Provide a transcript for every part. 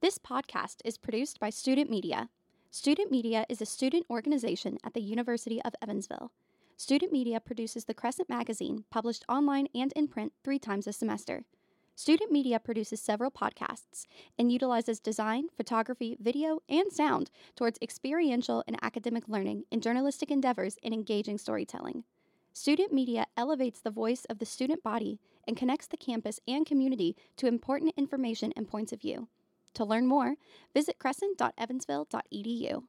This podcast is produced by Student Media. Student Media is a student organization at the University of Evansville. Student Media produces the Crescent magazine, published online and in print three times a semester. Student Media produces several podcasts and utilizes design, photography, video, and sound towards experiential and academic learning in journalistic endeavors and engaging storytelling. Student Media elevates the voice of the student body and connects the campus and community to important information and points of view. To learn more, visit crescent.evansville.edu.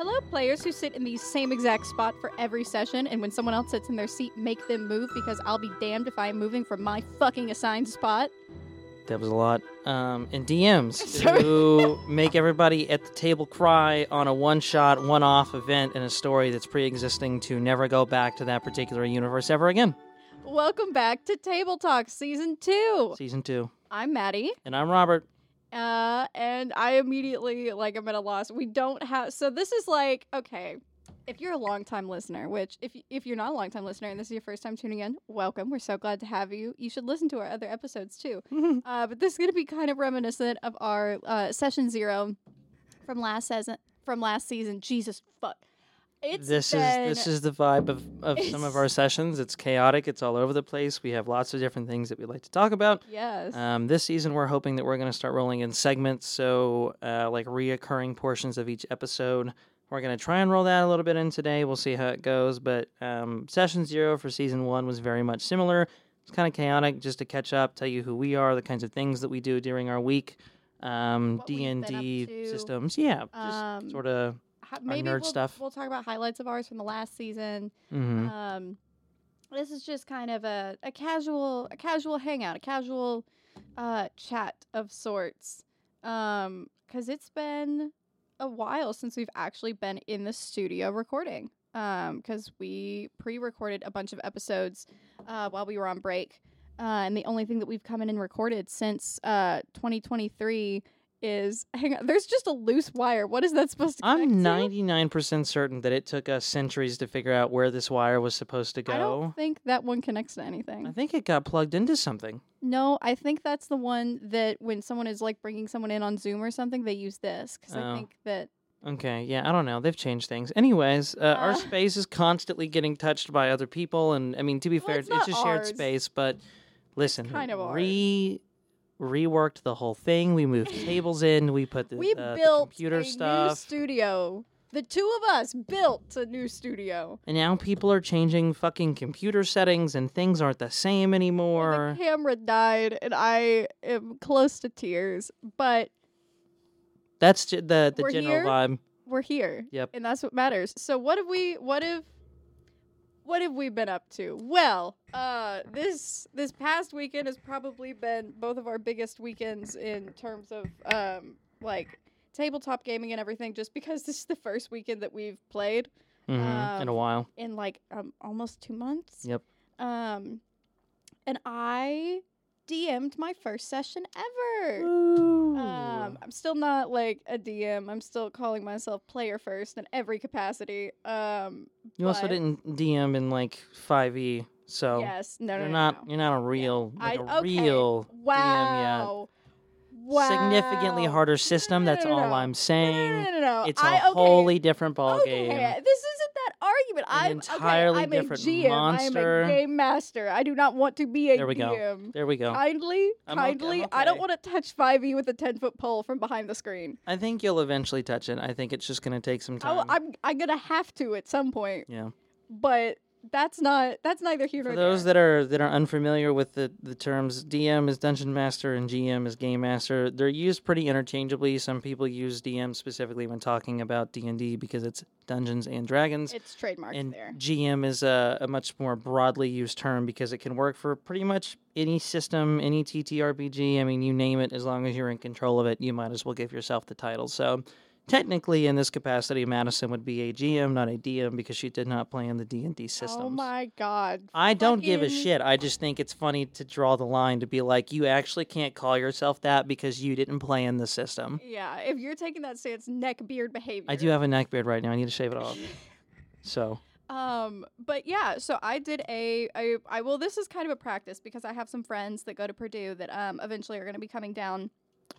Hello, players who sit in the same exact spot for every session, and when someone else sits in their seat, make them move because I'll be damned if I'm moving from my fucking assigned spot. That was a lot. Um, and DMs Sorry. who make everybody at the table cry on a one shot, one off event in a story that's pre existing to never go back to that particular universe ever again. Welcome back to Table Talk Season 2. Season two. I'm Maddie. And I'm Robert. Uh, and I immediately like I'm at a loss. We don't have so this is like okay. If you're a longtime listener, which if if you're not a longtime listener and this is your first time tuning in, welcome. We're so glad to have you. You should listen to our other episodes too. uh, but this is gonna be kind of reminiscent of our uh, session zero from last season. From last season, Jesus fuck. It's this been, is this is the vibe of, of some of our sessions. It's chaotic. It's all over the place. We have lots of different things that we like to talk about. yes. Um, this season, we're hoping that we're going to start rolling in segments, so uh, like reoccurring portions of each episode. We're going to try and roll that a little bit in today. We'll see how it goes. But um, session zero for season one was very much similar. It's kind of chaotic, just to catch up, tell you who we are, the kinds of things that we do during our week, um, D and D systems. Yeah, just Um, sort of. Hi- maybe we'll, stuff. we'll talk about highlights of ours from the last season. mhm. Um, this is just kind of a, a casual a casual hangout, a casual uh, chat of sorts. Um, because it's been a while since we've actually been in the studio recording. Um, because we pre-recorded a bunch of episodes uh, while we were on break. Uh, and the only thing that we've come in and recorded since uh 2023 is hang on. There's just a loose wire. What is that supposed to? connect I'm 99% certain that it took us centuries to figure out where this wire was supposed to go. I don't think that one connects to anything. I think it got plugged into something. No, I think that's the one that when someone is like bringing someone in on Zoom or something, they use this because I Oh. think that Okay, yeah, I don't know. They've changed things. Anyways, uh, our Uh. space is constantly getting touched by other people, and I mean, to be Well, fair, it's it's, a shared space. But listen, kind of ours. re reworked the whole thing. We moved tables in. We put the, we the, the built computer a stuff, new studio. The two of us built a new studio. and now people are changing fucking computer settings, and things aren't the same And anymore. the camera died, and I am close to tears. But That's the the We're general here. vibe. we're here. Yep. And that's what matters. So what have we what have what have we been up to? Well, uh this this past weekend has probably been both of our biggest weekends in terms of um like tabletop gaming and everything just because this is the first weekend that we've played hmm in a Um, while. in like um almost 2 months. Yep. Um and I DM'd my first session ever. Um, I'm still not like a DM. I'm still calling myself player first in every capacity. Um, you also didn't DM in like 5e, so yes, no, no, you're no, not no. you're not a real like I- a okay. real Wow. Wow. significantly harder system. no, That's no, all no. I'm saying. no, no, no, no. It's a I, okay. wholly different ball okay, game. this that argument. An I'm entirely okay, I'm different a GM. monster. I'm a game master. I do not want to be a There we go. There we go. Kindly, I'm okay- I'm kindly. I don't want to touch 5e with a 10 foot pole from behind the screen. I think you'll eventually touch it. I think it's just gonna take some oh, time. Oh, I'm I'm gonna have to at some point. yeah. but that's not that's neither here nor For those there. that are that are unfamiliar with the, the terms, DM is Dungeon Master and GM is Game Master. They're used pretty interchangeably. Some people use DM specifically when talking about D and D because it's Dungeons and Dragons. it's trademarked and there. GM is a, a much more broadly used term because it can work for pretty much any system, any TTRPG. I mean, you name it, as long as you're in control of it, you might as well give yourself the title. So, technically, in this capacity, Madison would be a GM, not a DM, because she did not play in the D and D systems. Oh my god. I don't give a shit. I just think it's funny to draw the line to be like, you actually can't call yourself that because you didn't play in the system. Yeah, if you're taking that stance, neck beard behavior. I do have a neck beard right now. I need to shave it off. So, Um, but yeah, so I did a, a I well, this is kind of a practice because I have some friends that go to Purdue that um eventually are going to be coming down.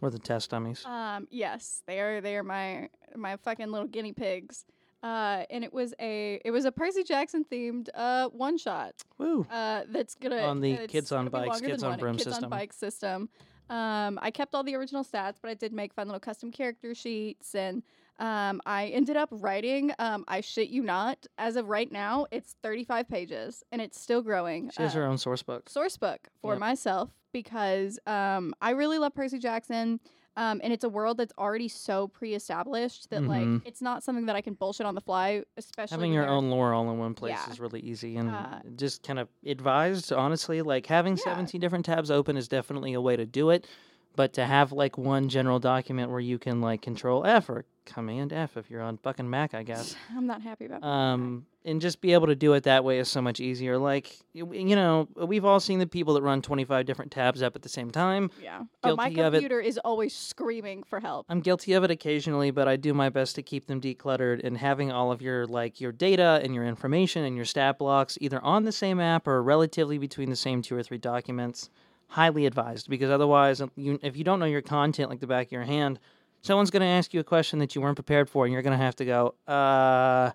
We're the test dummies. Um, yes, they are they are my my fucking little guinea pigs. Uh, and it was a it was a Percy Jackson themed uh one shot. Woo. Uh, that's gonna On the Kids on Bikes, Kids on Broom Kids system. on Bikes system. Um, I kept all the original stats, but I did make fun little custom character sheets, and um, I ended up writing. Um, I shit you not. As of right now, it's 35 pages, and it's still growing. She has Uh, her own source book. source book for Yep. myself because um, I really love Percy Jackson. Um, and it's a world that's already so pre-established that Mhm. like it's not something that I can bullshit on the fly. Especially Having your own lore all in one place Yeah. is really easy and Uh, just kind of advised, honestly. Like having Yeah. 17 different tabs open is definitely a way to do it. But to have like one general document where you can like control F or command F if you're on fucking Mac, I guess. I'm not happy about. that. um, and just be able to do it that way is so much easier. Like, you know, we've all seen the people that run 25 different tabs up at the same time. Yeah. Oh, my guilty of it. computer is always screaming for help. I'm guilty of it occasionally, but I do my best to keep them decluttered and having all of your like your data and your information and your stat blocks either on the same app or relatively between the same two or three documents. Highly advised because otherwise, you, if you don't know your content like the back of your hand, someone's going to ask you a question that you weren't prepared for, and you're going to have to go, uh,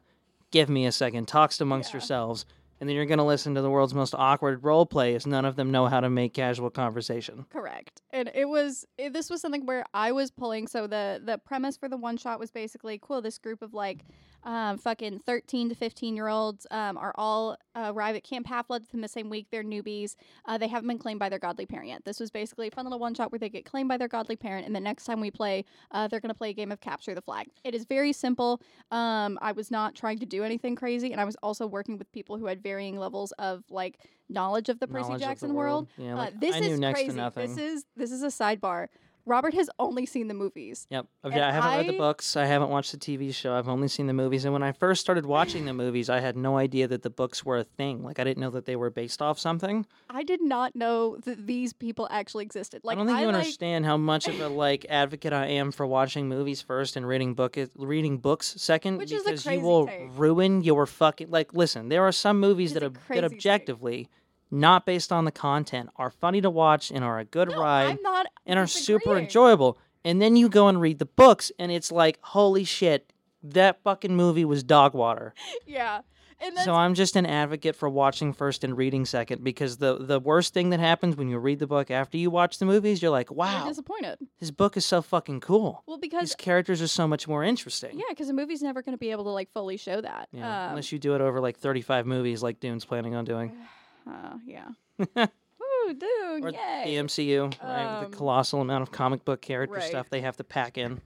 give me a second, talks amongst Yeah. yourselves. And then you're going to listen to the world's most awkward role play as none of them know how to make casual conversation. Correct. And it was it, this was something where I was pulling. So the the premise for the one shot was basically cool. This group of like um, fucking thirteen to fifteen year olds um, are all uh, arrive at Camp Half Blood within the same week. They're newbies. Uh, they haven't been claimed by their godly parent yet. This was basically a fun little one shot where they get claimed by their godly parent, and the next time we play, uh, they're gonna play a game of capture the flag. It is very simple. Um, I was not trying to do anything crazy, and I was also working with people who had varying levels of like knowledge of the Percy Knowledge of the Jackson world. Yeah, Uh, like, this I is crazy. to. This is this is a sidebar. Robert has only seen the movies. Yep. I've- And I haven't read the books. I haven't watched the TV show. I've only seen the movies. And when I first started watching the movies, I had no idea that the books were a thing. Like I didn't know that they were based off something. I did not know that these people actually existed. Like I don't think you like, understand how much of a like advocate I am for watching movies first and reading book reading books second Which is a because you will take. ruin your fucking like listen, there are some movies It's that ob- that crazy take. Not based on the content are funny to watch and are a good No, ride and are super enjoyable. And then you go and read the books, and it's like, holy shit, that fucking movie was dog water. Yeah. And So I'm just an advocate for watching first and reading second because the the worst thing that happens when you read the book after you watch the movies, you're like, wow, disappointed. this book is so fucking cool. Well, because These characters are so much more interesting. yeah, because a movie's never going to be able to like fully show that. Yeah, Um, unless you do it over like 35 movies like Dune's planning on doing. uh, yeah. Ooh, dude, Or yay. the MCU, right? Um, the colossal amount of comic book character right. stuff they have to pack in.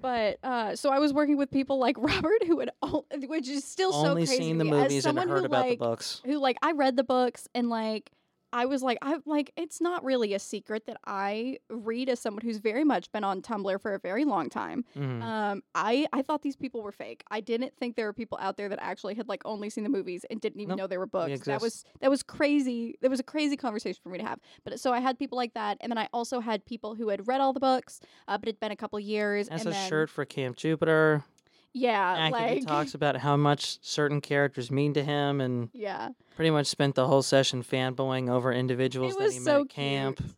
But uh, so I was working with people like Robert, who had, al- which is still so Only crazy seen the movies and heard who, about like, the books. who like I read the books and like I was like I'm like it's not really a secret that I read as someone who's very much been on Tumblr for a very long time. Mhm. Um I I thought these people were fake. I didn't think there were people out there that actually had like only seen the movies and didn't even Nope, know they were books. That was that was crazy. That was a crazy conversation for me to have. But so I had people like that and then I also had people who had read all the books, uh, but it'd been a couple years That's and a then shirt for Camp Jupiter. Yeah, actively like talks about how much certain characters mean to him and yeah. pretty much spent the whole session fanboying over individuals it that was he met so at camp. cute.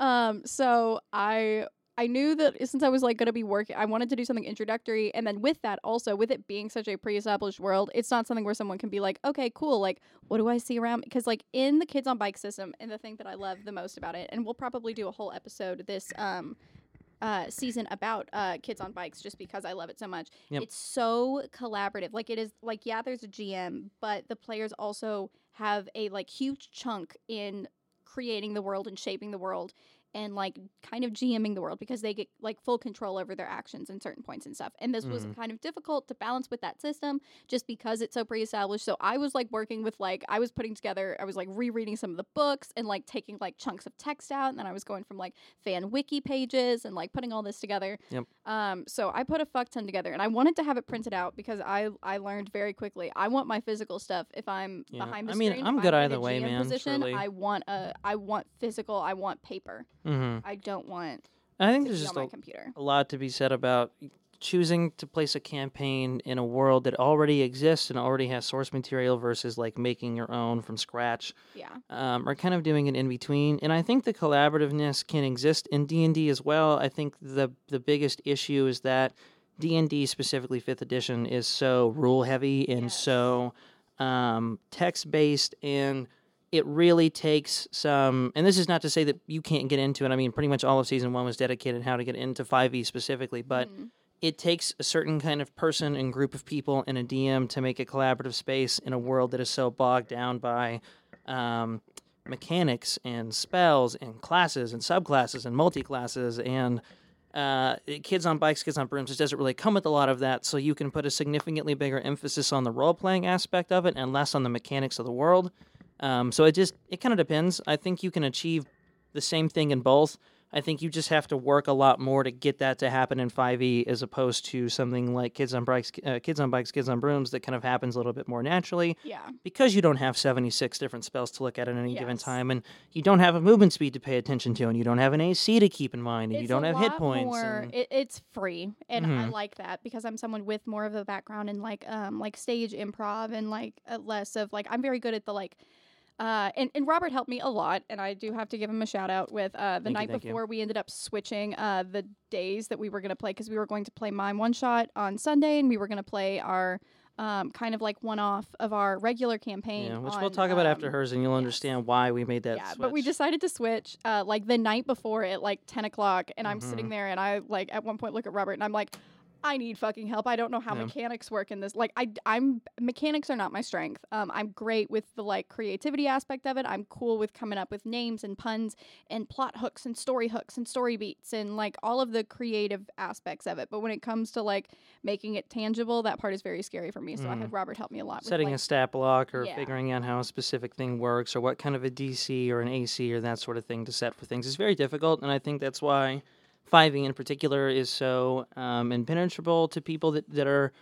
Um, so I I knew that since I was like gonna be working, I wanted to do something introductory, and then with that also, with it being such a pre-established world, it's not something where someone can be like, okay, cool, like what do I see around? Because like in the Kids on Bike system, and the thing that I love the most about it, and we'll probably do a whole episode this um uh, season about uh, kids on bikes just because I love it so much. Yep. It's so collaborative. Like it is like yeah, there's a GM, but the players also have a like huge chunk in creating the world and shaping the world and like kind of GMing the world because they get like full control over their actions in certain points and stuff. And this was Mhm. kind of difficult to balance with that system just because it's so pre-established. So I was like working with like I was putting together I was like rereading some of the books and like taking like chunks of text out and then I was going from like fan wiki pages and like putting all this together. Yep. Um so I put a fuck ton together and I wanted to have it printed out because I I learned very quickly I want my physical stuff if I'm Yeah. behind the I mean, screen. I'm good in either way, GM man, Position. I want a I want physical, I want paper. Hmm I don't want I think to there's just a, a lot to be said about choosing to place a campaign in a world that already exists and already has source material versus like making your own from scratch Yeah. um, are kind of doing it in between and i think the collaborativeness can exist in d&d as well i think the the biggest issue is that d&d specifically 5th edition is so rule heavy and Yes. so um, text based and it really takes some and this is not to say that you can't get into it i mean pretty much all of season one was dedicated how to get into 5e specifically but Mhm. it takes a certain kind of person and group of people in a DM to make a collaborative space in a world that is so bogged down by um, mechanics and spells and classes and subclasses and multi-classes and uh, kids on bikes, kids on brooms. It doesn't really come with a lot of that, so you can put a significantly bigger emphasis on the role-playing aspect of it and less on the mechanics of the world. Um, so it just it kind of depends. I think you can achieve the same thing in both. I think you just have to work a lot more to get that to happen in 5e as opposed to something like kids on bikes, uh, kids on bikes, kids on brooms that kind of happens a little bit more naturally Yeah. because you don't have 76 different spells to look at at any given time and you don't have a movement speed to pay attention to and you don't have an AC to keep in mind and you don't have hit points. More, and- it, it's free, and I Mhm. like that because I'm someone with more of a background in like um like stage improv and like uh, less of like I'm very good at the like. Uh, and, and Robert helped me a lot, and I do have to give him a shout out with uh, the Thank you, night thank you. before we ended up switching uh, the days that we were going to play because we were going to play Mime One Shot on Sunday, and we were going to play our um, kind of like one off of our regular campaign. yeah, which on, we'll talk about after um, hers and you'll understand why we made that yeah, but we switch. decided to switch uh, like the night before at like 10 o'clock, and I'm sitting there and I like at one point look at Robert and I'm like, I need fucking help. I don't know how Yeah. mechanics work in this. Like I I'm mechanics are not my strength. Um, I'm great with the like creativity aspect of it. I'm cool with coming up with names and puns and plot hooks and story hooks and story beats and like all of the creative aspects of it. But when it comes to like making it tangible, that part is very scary for me. So I Mm. had Robert help me a lot. setting with, a like, stat block or Yeah. figuring out how a specific thing works or what kind of a DC or an AC or that sort of thing to set for things is very difficult. And I think that's why 5e in particular is so um, impenetrable to people that, that are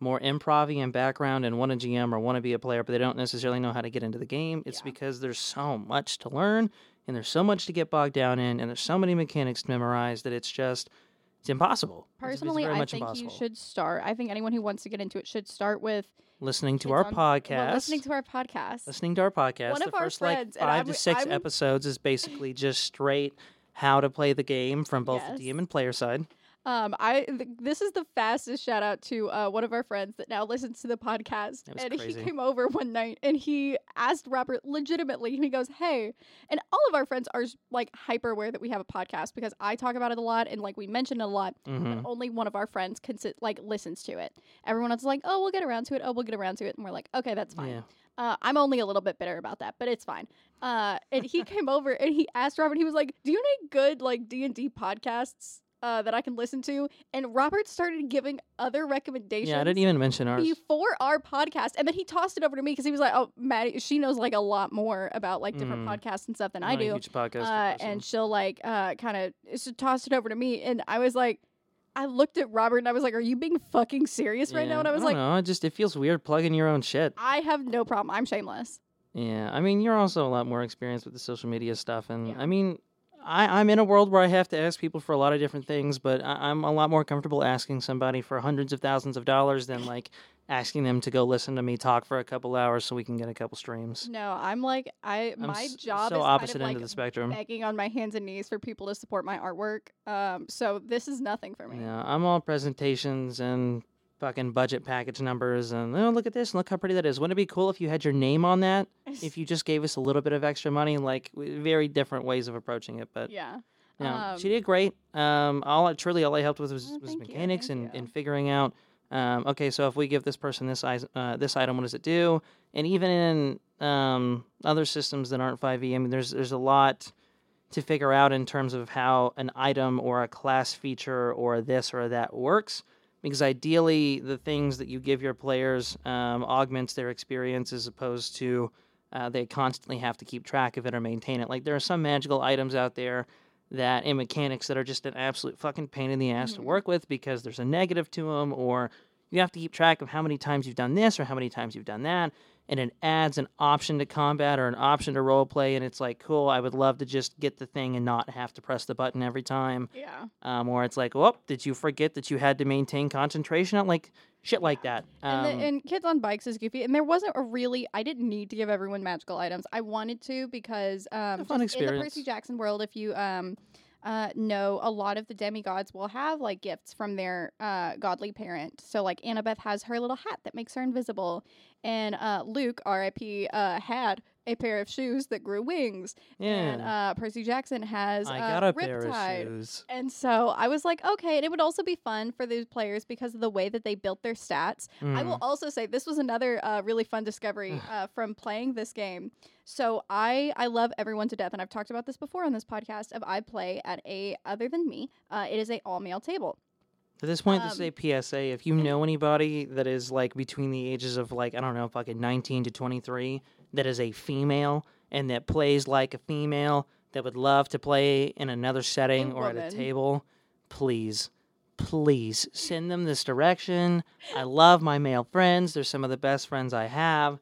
more improv in background and want to GM or want to be a player, but they don't necessarily know how to get into the game. It's Yeah. because there's so much to learn and there's so much to get bogged down in and there's so many mechanics to memorize that it's just it's impossible. It's- it's Personally, I think impossible. you should start. I think anyone who wants to get into it should start with listening to our on- podcast. well, listening to our podcast. listening to our podcast. One the of our first friends, like five to I'm- 6 I'm- episodes is basically just straight how to play the game from both Yes. the DM and player side. Um, I th- this is the fastest shout out to uh, one of our friends that now listens to the podcast, and crazy. he came over one night and he asked Robert legitimately, and he goes, "Hey," and all of our friends are like hyper aware that we have a podcast because I talk about it a lot and like we mention it a lot. hmm But only one of our friends consi- like listens to it. Everyone else is like, "Oh, we'll get around to it. Oh, we'll get around to it," and we're like, "Okay, that's fine." Yeah. Uh, I'm only a little bit bitter about that, but it's fine. Uh, and he came over and he asked Robert. He was like, "Do you know good like D and D podcasts uh, that I can listen to?" And Robert started giving other recommendations. Yeah, I didn't even mention ours. before our podcast, and then he tossed it over to me because he was like, "Oh, Maddie, she knows like a lot more about like different Mm. podcasts and stuff than I'm I do." huge podcast Uh, and she'll like uh, kind of tossed it over to me, and I was like, I looked at Robert and I was like, "Are you being fucking serious right now?" And I was like. It just it feels weird plugging your own shit. "I have no problem. I'm shameless." Yeah, I mean, you're also a lot more experienced with the social media stuff, and Yeah. I mean, I, I'm in a world where I have to ask people for a lot of different things, but I, I'm a lot more comfortable asking somebody for hundreds of thousands of dollars than like asking them to go listen to me talk for a couple hours so we can get a couple streams. No, I'm like I I'm my job so is opposite kind of end like of the spectrum. begging on my hands and knees for people to support my artwork. Um, so this is nothing for me. Yeah, I'm all presentations and fucking budget package numbers and oh look at this and look how pretty that is. Wouldn't it be cool if you had your name on that? If you just gave us a little bit of extra money, like very different ways of approaching it, but yeah, No, Um, she did great. Um, all truly all I helped with was, Oh, was thank you, mechanics and, you. and figuring out. Um, okay, so if we give this person this uh, this item, what does it do? And even in um, other systems that aren't 5e, I mean, there's there's a lot to figure out in terms of how an item or a class feature or this or that works. Because ideally, the things that you give your players um, augments their experience as opposed to uh, they constantly have to keep track of it or maintain it. Like there are some magical items out there that in mechanics that are just an absolute fucking pain in the ass to Mhm. work with because there's a negative to them or you have to keep track of how many times you've done this or how many times you've done that and it adds an option to combat or an option to role play, and it's like cool. I would love to just get the thing and not have to press the button every time. Yeah. Um, or it's like, oh, did you forget that you had to maintain concentration? Like shit like that. Um, And, the, and Kids on Bikes is goofy, and there wasn't a really. I didn't need to give everyone magical items. I wanted to because um, a fun just in the. Percy Jackson world, if you um, uh, know, a lot of the demigods will have like gifts from their uh, godly parent. So like Annabeth has her little hat that makes her invisible, and uh, Luke, R.I.P., uh, had a pair of shoes that grew wings, yeah, and uh, Percy Jackson has I uh, got a pair of shoes. And so I was like, okay, and it would also be fun for these players because of the way that they built their stats. I Mm. will also say this was another uh, really fun discovery uh, from playing this game. So I I love everyone to death, and I've talked about this before on this podcast. Of I play at a other than me, uh, it is a all male table. At this point, Um, this is a PSA. If you know anybody that is like between the ages of like I don't know, fucking nineteen to twenty three, that is a female and that plays like a female that would love to play in another setting or at a table, please, please send them this direction. I love my male friends. They're some of the best friends I have.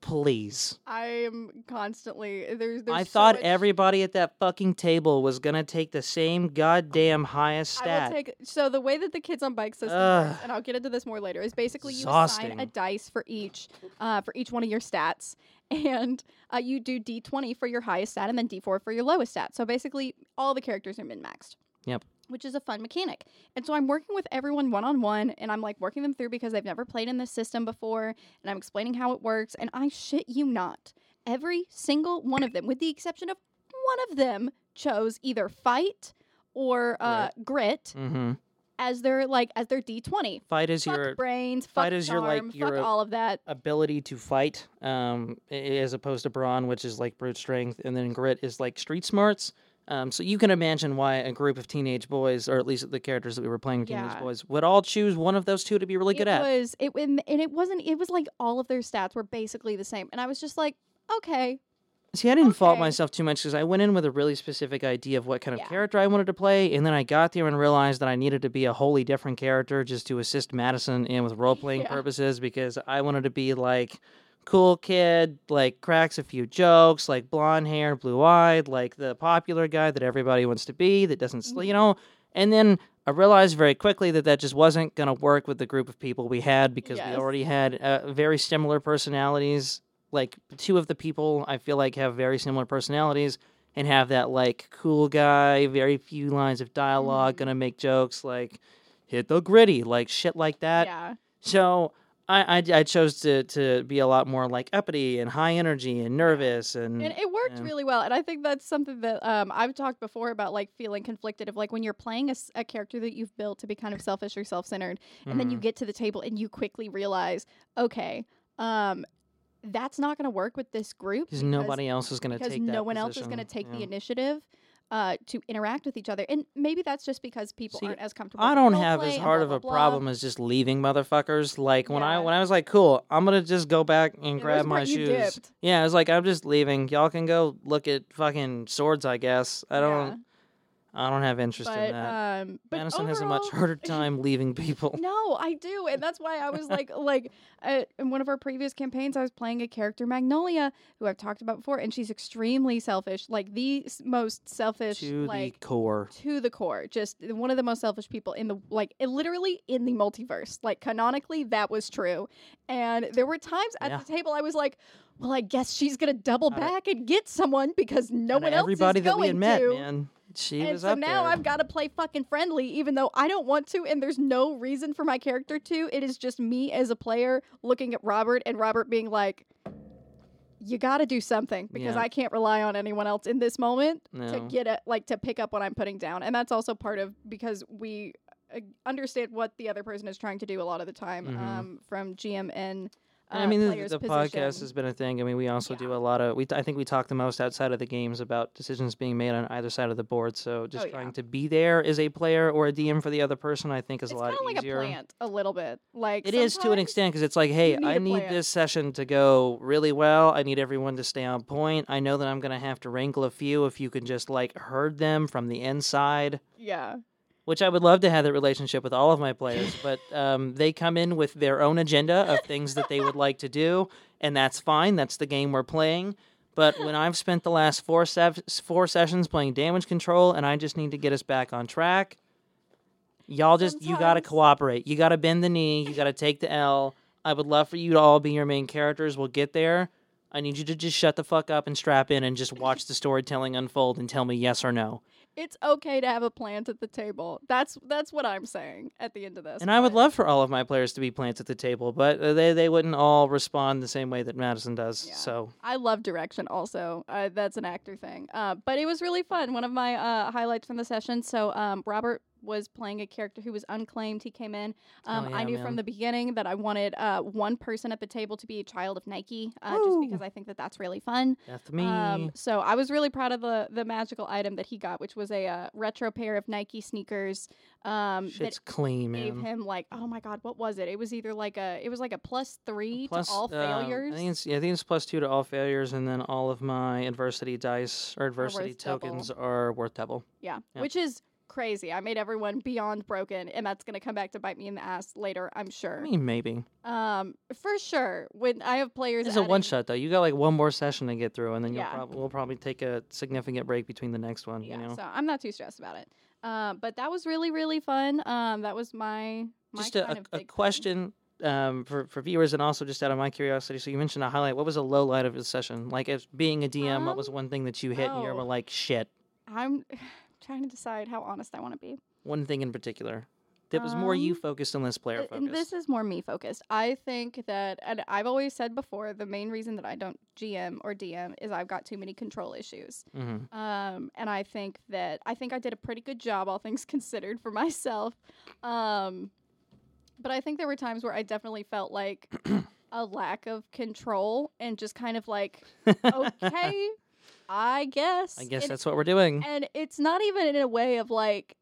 Please. I am constantly there's. there's I so thought much- everybody at that fucking table was gonna take the same goddamn highest I stat. will take so the way that the kids on bike system Ugh. works, and I'll get into this more later, is basically you assign a dice for each uh, for each one of your stats, and uh, you do D twenty for your highest stat and then D four for your lowest stat. So basically, all the characters are min maxed. Yep. Which is a fun mechanic. And so I'm working with everyone one on one and I'm like working them through because they've never played in this system before and I'm explaining how it works. And I shit you not. Every single one of them, with the exception of one of them, chose either fight or uh, grit mm-hmm. As their like as their D twenty. Fight is Fuck your brains, fight is your, like, charm, your, all of that. ability to fight, um, as opposed to brawn, which is like brute strength, and then grit is like street smarts. Um, so you can imagine why a group of teenage boys, or at least the characters that we were playing teenage Yeah. boys, would all choose one of those two to be really good it at. It was it and it wasn't it was like all of their stats were basically the same, and I was just like, okay, See, I didn't fault myself too much because I went in with a really specific idea of what kind of Yeah. character I wanted to play, and then I got there and realized that I needed to be a wholly different character just to assist Madison in with role playing Yeah. purposes because I wanted to be like cool kid, like cracks a few jokes, like blonde hair, blue eyed, like the popular guy that everybody wants to be that doesn't, sl- you Mm-hmm. know. And then I realized very quickly that that just wasn't going to work with the group of people we had because we already had uh, very similar personalities. Like two of the people I feel like have very similar personalities and have that like cool guy, very few lines of dialog Mhm. gonna make jokes like hit the gritty, like shit like that. yeah, So I, I, I chose to, to be a lot more like uppity and high energy and nervous and, and it worked really well. And I think that's something that um I've talked before about like feeling conflicted of like when you're playing a character that you've built to be kind of selfish or self centered, and then you Mhm. get to the table and you quickly realize, okay, um. That's not going to work with this group because nobody else is gonna because take no one else is going to position. take the initiative uh, to interact with each other. And maybe that's just because people See, aren't as comfortable. I don't have as hard blah, of a blah. problem as just leaving motherfuckers. Like when I when I was like, cool, I'm gonna just go back and Yeah, grab my shoes. Yeah, I was like, I'm just leaving. Y'all can go look at fucking swords, I guess. I don't Yeah. I don't have interest But in that. um, but Madison has a much harder time leaving people. No, I do, and that's why I was like, like uh, in one of our previous campaigns, I was playing a character Magnolia, who I've talked about before, and she's extremely selfish, like the most selfish, to like the core. to the core, just one of the most selfish people in the like, literally in the multiverse. Like canonically, that was true, and there were times at Yeah. the table I was like, well, I guess she's gonna double back and get someone because no one else everybody is that going we had met, to. man. She and was so up now there. I've got to play fucking friendly, even though I don't want to, and there's no reason for my character to. It is just me as a player looking at Robert and Robert being like, "You got to do something because Yeah. I can't rely on anyone else in this moment to No. get it, like to pick up what I'm putting down." And that's also part of because we uh, understand what the other person is trying to do a lot of the time Mhm. um, from GM and. Uh, I mean, the, the podcast has been a thing. I mean, we also do a lot of. We t- I think we talk the most outside of the games about decisions being made on either side of the board. So just Oh, yeah. trying to be there as a player or a DM for the other person, I think, is It's a lot kind of like easier. a plant, a little bit. Like It is to an extent because it's like, hey, need I need this session to go really well. I need everyone to stay on point. I know that I'm gonna have to wrangle a few if you can just like herd them from the inside. Yeah. Which I would love to have that relationship with all of my players, but um, they come in with their own agenda of things that they would like to do, and that's fine. That's the game we're playing. But when I've spent the last four sev- four sessions playing damage control, and I just need to get us back on track, y'all just you gotta cooperate. You gotta bend the knee. You gotta take the L. I would love for you to all be your main characters. We'll get there. I need you to just shut the fuck up and strap in and just watch the storytelling unfold and tell me yes or no. It's okay to have a plant at the table. That's that's what I'm saying at the end of this. And I would love for all of my players to be plants at the table, but uh, they they wouldn't all respond the same way that Madison does. Yeah. So I love direction also. Uh, that's an actor thing. Uh, but it was really fun. One of my uh, highlights from the session. So um, Robert was playing a character who was unclaimed. He came in. Um, Oh, I knew man. from the beginning that I wanted uh, one person at the table to be a child of Nike, uh, just because I think that that's really fun. that's me. Um, so I was really proud of the the magical item that he got, which was a uh, retro pair of Nike sneakers. Um, that Shit's clean, gave him like oh my god, what was it? It was either like a it was like a plus three Plus, to all failures. I think it's yeah, I think it's plus two to all failures, and then all of my adversity dice or adversity worth double. tokens are worth double. Yeah, Yeah. which is crazy. I made everyone beyond broken, and that's gonna come back to bite me in the ass later, I'm sure. I mean, maybe um, for sure. When I have players, it's a one shot though. You got like one more session to get through, and then you'll Yeah. prob- we'll probably take a significant break between the next one. Yeah, you know, so I'm not too stressed about it. Um, but that was really really fun. Um, that was my, my just a, a, a big thing. question um, for for viewers, and also just out of my curiosity. So you mentioned a highlight. What was a low light of the session? Like, as being a DM, what was Um, one thing that you hit and you oh. were like, shit? I'm trying to decide how honest I want to be. One thing in particular that was more you Um, focused and less player focused. And this is more me focused. I think that, and I've always said before, the main reason that I don't GM or DM is I've got too many control issues. hmm Um, and I think that I think I did a pretty good job, all things considered, for myself. Um, but I think there were times where I definitely felt like a lack of control and just kind of like, okay, I guess. I guess And- that's what we're doing. and it's not even in a way of like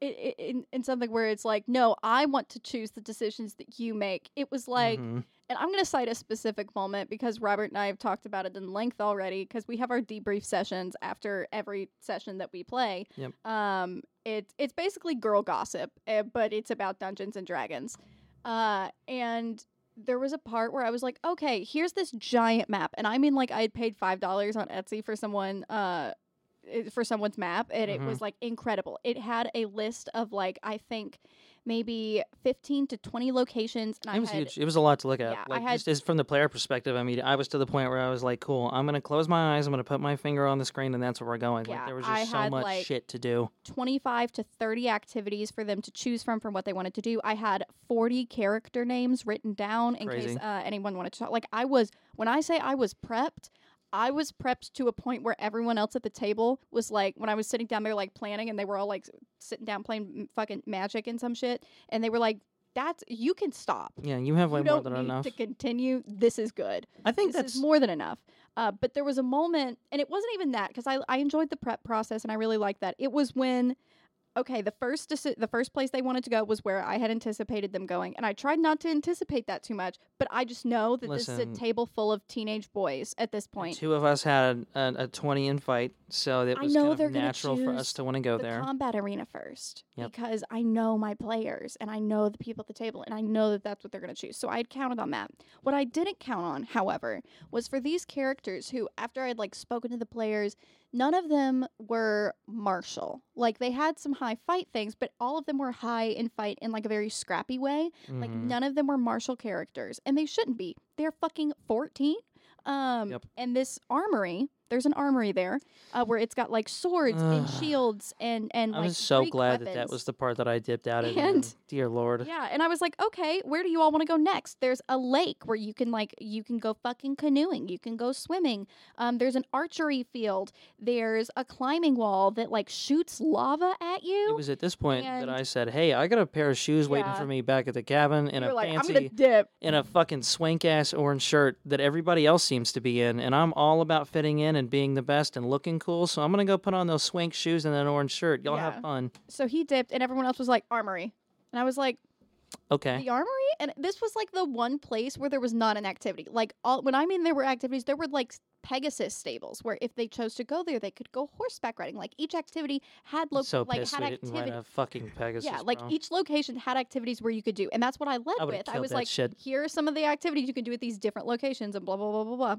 in, in something where it's like no i want to choose the decisions that you make it was like Mhm. and i'm going to cite a specific moment because robert and i have talked about it in length already because we have our debrief sessions after every session that we play Yep. um it's it's basically girl gossip uh, but it's about dungeons and dragons uh and there was a part where I was like, okay, here's this giant map, and I mean, like, I had paid five dollars on Etsy for someone, uh, for someone's map, and it Mhm. was like incredible. It had a list of like, I think, maybe fifteen to twenty locations, and It I was had huge. It was a lot to look at. Yeah, I had- just from the player perspective, I mean, I was to the point where I was like, "Cool, I'm gonna close my eyes. I'm gonna put my finger on the screen, and that's where we're going." Yeah, like there was I just so had, much like, shit to do. 25 to 30 activities for them to choose from from what they wanted to do. I had 40 character names written down in case uh, anyone wanted to talk. Like I was when I say I was prepped, I was prepped to a point where everyone else at the table was like when I was sitting down there like planning and they were all like sitting down playing fucking magic and some shit and they were like that's you can stop. Yeah, you have way you more than enough. to continue. This is good I think this that's is more than enough. Uh, but there was a moment, and it wasn't even that because I, I enjoyed the prep process and I really liked that. It was when, okay, the first deci- the first place they wanted to go was where I had anticipated them going, and I tried not to anticipate that too much. But I just know that this is a table full of teenage boys at this point. two of us had a, a 20 in fight, so it I know kind they're of natural for us to want to go the there. combat arena first Yep. because I know my players and I know the people at the table and I know that that's what they're going to choose. So I had counted on that. What I didn't count on, however, was for these characters who, after I'd like spoken to the players, none of them were martial. Like they had some high fight things, but all of them were high in fight in like a very scrappy way. Like Mhm. none of them were martial characters, and they shouldn't be. They're fucking fourteen. Um, Yep. and this armory, there's an armory there, uh, where it's got like swords and shields and and I like was so Greek glad that that weapons. was the part that I dipped out of. And- dear lord, Yeah, and I was like, okay, where do you all want to go next? There's a lake where you can like you can go fucking canoeing, you can go swimming. Um, there's an archery field. There's a climbing wall that like shoots lava at you. it was at this point that and- I said, "Hey, I got a pair of shoes waiting Yeah. for me back at the cabin in You're a like, fancy." I'm gonna dip. in a fucking swank ass orange shirt that everybody else seems to be in, and I'm all about fitting in and being the best and looking cool. So I'm gonna go put on those swank shoes and an orange shirt. Y'all Yeah. have fun. So he dipped, and everyone else was like armory, and I was like, Okay. the armory and this was like the one place where there was not an activity like all when i mean there were activities there were like s- pegasus stables where if they chose to go there they could go horseback riding like each activity had lo- so like pissed had we didn't activity rent a fucking Pegasus. yeah like bro. each location had activities where you could do and that's what i led I would've with i killed was that like shit. here are some of the activities you can do at these different locations and blah blah blah blah blah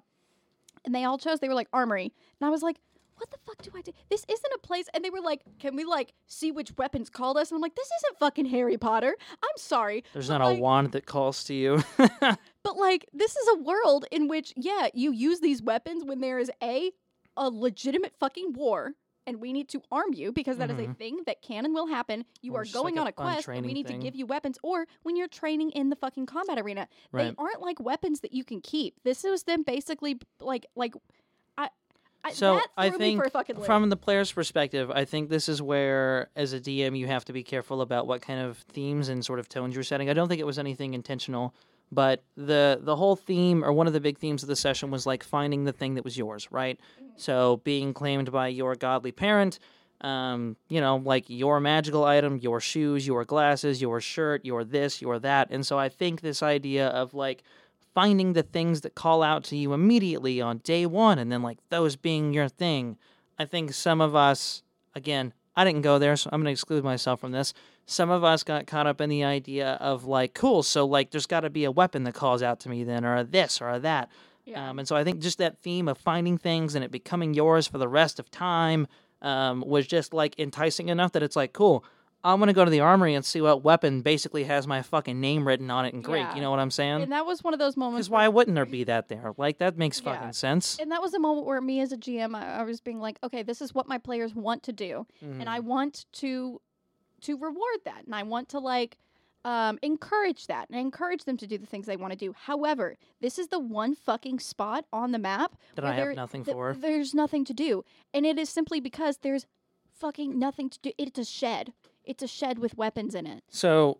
and they all chose they were like armory and i was like what the fuck do I do? This isn't a place. And they were like, can we like see which weapons called us? And I'm like, this isn't fucking Harry Potter. I'm sorry. There's but, not like, a wand that calls to you. But like, this is a world in which, yeah, you use these weapons when there is a a legitimate fucking war, and we need to arm you because that is a Mhm. thing that can and will happen. You Or are like, going a on a quest, and we need thing. to give you weapons. Or when you're training in the fucking combat arena, they aren't like weapons that you can keep. This is them basically like like. I, I So I threw me for a think from the player's perspective, I think this is where, as a DM, you have to be careful about what kind of themes and sort of tones you're setting. I don't think it was anything intentional, but the the whole theme or one of the big themes of the session was like finding the thing that was yours, right? So being claimed by your godly parent, um, you know, like your magical item, your shoes, your glasses, your shirt, your this, your that. And so I think this idea of like finding the things that call out to you immediately on day one and then like those being your thing. I think some of us, again, I didn't go there, so I'm going to exclude myself from this. Some of us got caught up in the idea of like, cool, so like there's got to be a weapon that calls out to me then, or a this, or a that. yeah. Um, and so I think just that theme of finding things and it becoming yours for the rest of time um, was just like enticing enough that it's like, cool, I'm going to go to the armory and see what weapon basically has my fucking name written on it in Greek. Yeah. You know what I'm saying? and that was one of those moments. Because why wouldn't there be that there? Like, that makes Yeah. fucking sense. and that was a moment where me as a GM, I, I was being like, okay, this is what my players want to do. Mhm. and I want to to reward that and I want to like um, encourage that and encourage them to do the things they want to do. However, this is the one fucking spot on the map that where I have nothing that for. there's nothing to do, and it is simply because there's fucking nothing to do. It's a shed. It's a shed with weapons in it, So,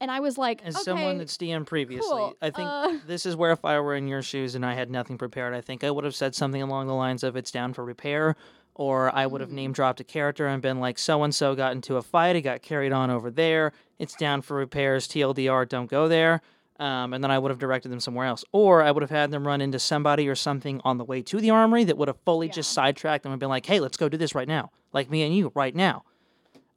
and I was like, as okay, someone that's DM previously, cool. I think uh, this is where if I were in your shoes and I had nothing prepared, I think I would have said something along the lines of "It's down for repair," or I would have Mm. name dropped a character and been like, "So and so got into a fight, it got carried on over there. It's down for repairs. TLDR, don't go there." Um, and then I would have directed them somewhere else, or I would have had them run into somebody or something on the way to the armory that would have fully just sidetracked them and been like, "Hey, let's go do this right now, like me and you right now,"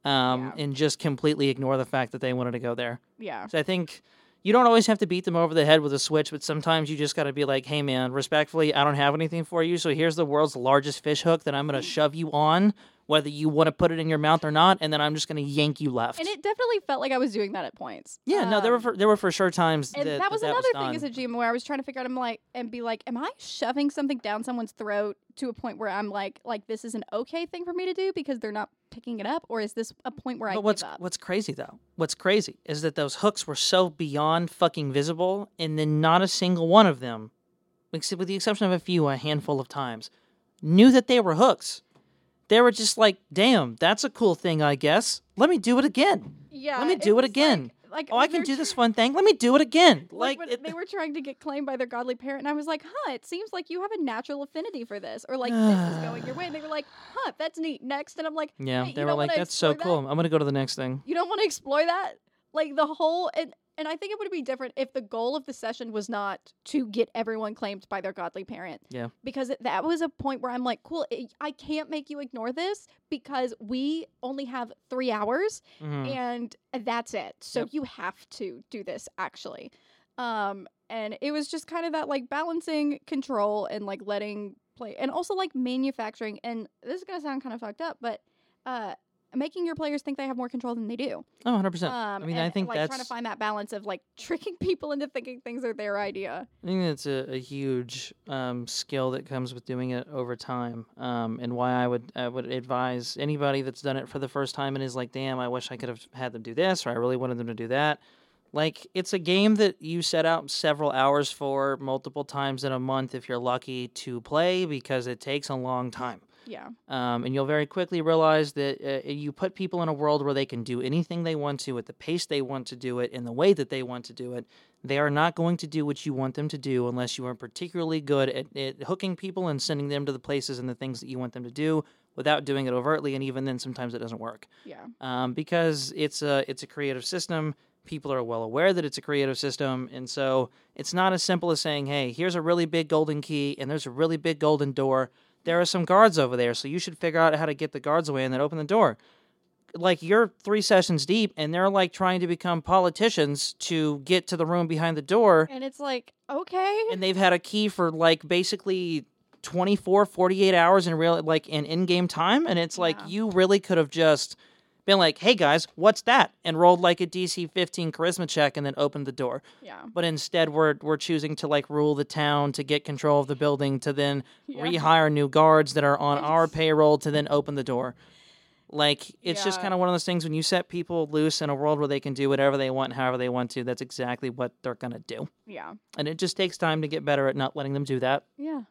um, Yeah. and just completely ignore the fact that they wanted to go there. yeah, So I think you don't always have to beat them over the head with a switch, but sometimes you just got to be like, hey, man, respectfully, I don't have anything for you. So here's the world's largest fish hook that I'm going to shove you on, whether you want to put it in your mouth or not. And then I'm just going to yank you left. and it definitely felt like I was doing that at points. yeah, no, there were Um, for, there were for sure times And that that, was that another thing as a GM where I was trying to figure out, I'm like, and be like, am I shoving something down someone's throat to a point where I'm like, like this is an okay thing for me to do because they're not picking it up, or is this a point where I But what's give up? what's crazy though? What's crazy is that those hooks were so beyond fucking visible, and then not a single one of them, except with the exception of a few, a handful of times, knew that they were hooks. They were just like, "Damn, that's a cool thing, I guess. Let me do it again. Yeah, Let me do it was again. Like, like Oh, I can do this one thing. Let me do it again." Like, Like, it, they were trying to get claimed by their godly parent, and I was like, "Huh, it seems like you have a natural affinity for this, or like this is going your way." And they were like, "Huh, that's neat." Next, and I'm like, yeah, "Hey, they were like, "That's so explore cool. I'm gonna go to the next thing." You don't want to explore that, like the whole and and I think it would be different if the goal of the session was not to get everyone claimed by their godly parent. Yeah. Because it, that was a point where I'm like, cool, i I can't make you ignore this because we only have three hours Mhm. and that's it. So Yep. you have to do this actually. Um, and it was just kind of that like balancing control and like letting play, and also like manufacturing. And this is gonna sound kind of fucked up, but uh, making your players think they have more control than they do. Oh, 100 percent. Um, I mean, and, I think like that's trying to find that balance of like tricking people into thinking things are their idea. I think that's a, a huge um, skill that comes with doing it over time, um, and why I would I would advise anybody that's done it for the first time and is like, "Damn, I wish I could have had them do this," or "I really wanted them to do that." Like it's a game that you set out several hours for, multiple times in a month if you're lucky to play, because it takes a long time. Yeah. Um, and you'll very quickly realize that uh, you put people in a world where they can do anything they want to at the pace they want to do it in the way that they want to do it. They are not going to do what you want them to do unless you are particularly good at, at hooking people and sending them to the places and the things that you want them to do without doing it overtly. And even then, sometimes it doesn't work Yeah. um, because it's a it's a creative system. People are well aware that it's a creative system. And so it's not as simple as saying, hey, here's a really big golden key and there's a really big golden door. There are some guards over there. So you should figure out how to get the guards away and then open the door. Like you're three sessions deep and they're like trying to become politicians to get to the room behind the door. And it's like, okay. And they've had a key for like basically 24, 48 hours in real, like in in game time. And it's like Yeah. you really could have just been like, hey guys, what's that? And rolled like a DC 15 charisma check and then opened the door. yeah. But instead, we're we're choosing to like rule the town to get control of the building to then Yeah. rehire new guards that are on our payroll to then open the door. Like it's just kind of one of those things when you set people loose in a world where they can do whatever they want, however they want to. That's exactly what they're gonna do, Yeah. and it just takes time to get better at not letting them do that, Yeah.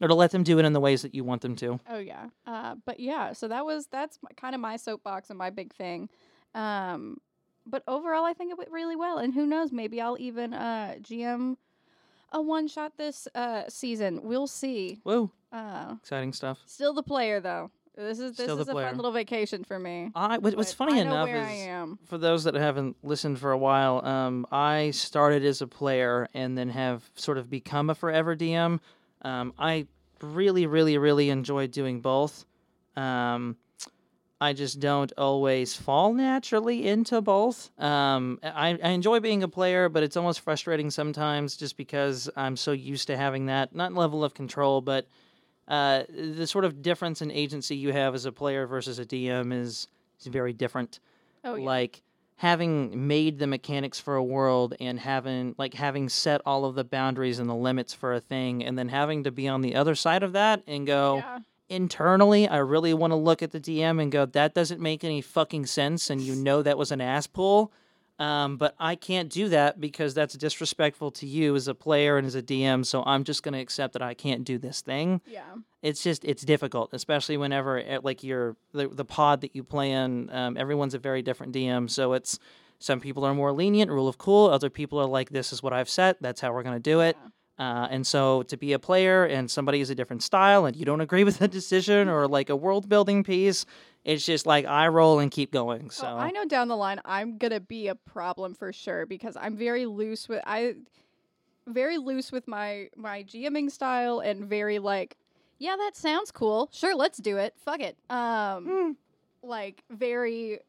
Or to let them do it in the ways that you want them to. Oh yeah. Uh, but yeah, so that was that's kind of my soapbox and my big thing. Um, but overall, I think it went really well, and who knows, maybe I'll even uh GM a one shot this uh season. We'll see. Whoa, Uh, exciting stuff. still the player though. This is this Still is a player. fun little vacation for me. I what- what's funny I enough is am. for those that haven't listened for a while, um, I started as a player and then have sort of become a forever DM. Um, I really, really, really enjoy doing both. Um, I just don't always fall naturally into both. Um, I, I enjoy being a player, but it's almost frustrating sometimes just because I'm so used to having that, not level of control, but uh, the sort of difference in agency you have as a player versus a DM is, is very different Oh yeah. like having made the mechanics for a world and having like having set all of the boundaries and the limits for a thing and then having to be on the other side of that and go yeah. internally i really want to look at the dm and go that doesn't make any fucking sense and you know that was an ass pull um, but i can't do that because that's disrespectful to you as a player and as a dm so i'm just going to accept that i can't do this thing Yeah. it's just it's difficult, especially whenever eh, like you're the the pod that you play in. Um, everyone's a very different DM, so it's some people are more lenient, rule of cool. Other people are like, this is what I've set. That's how we're gonna do it. Uh, and so to be a player and somebody is a different style and you don't agree with a decision or like a world building piece, it's just like I roll and keep going. So So I know down the line I'm gonna be a problem for sure because I'm very loose with I very loose with my my GMing style and very like, yeah, that sounds cool. Sure, let's do it. Fuck it. Um Hmm. like very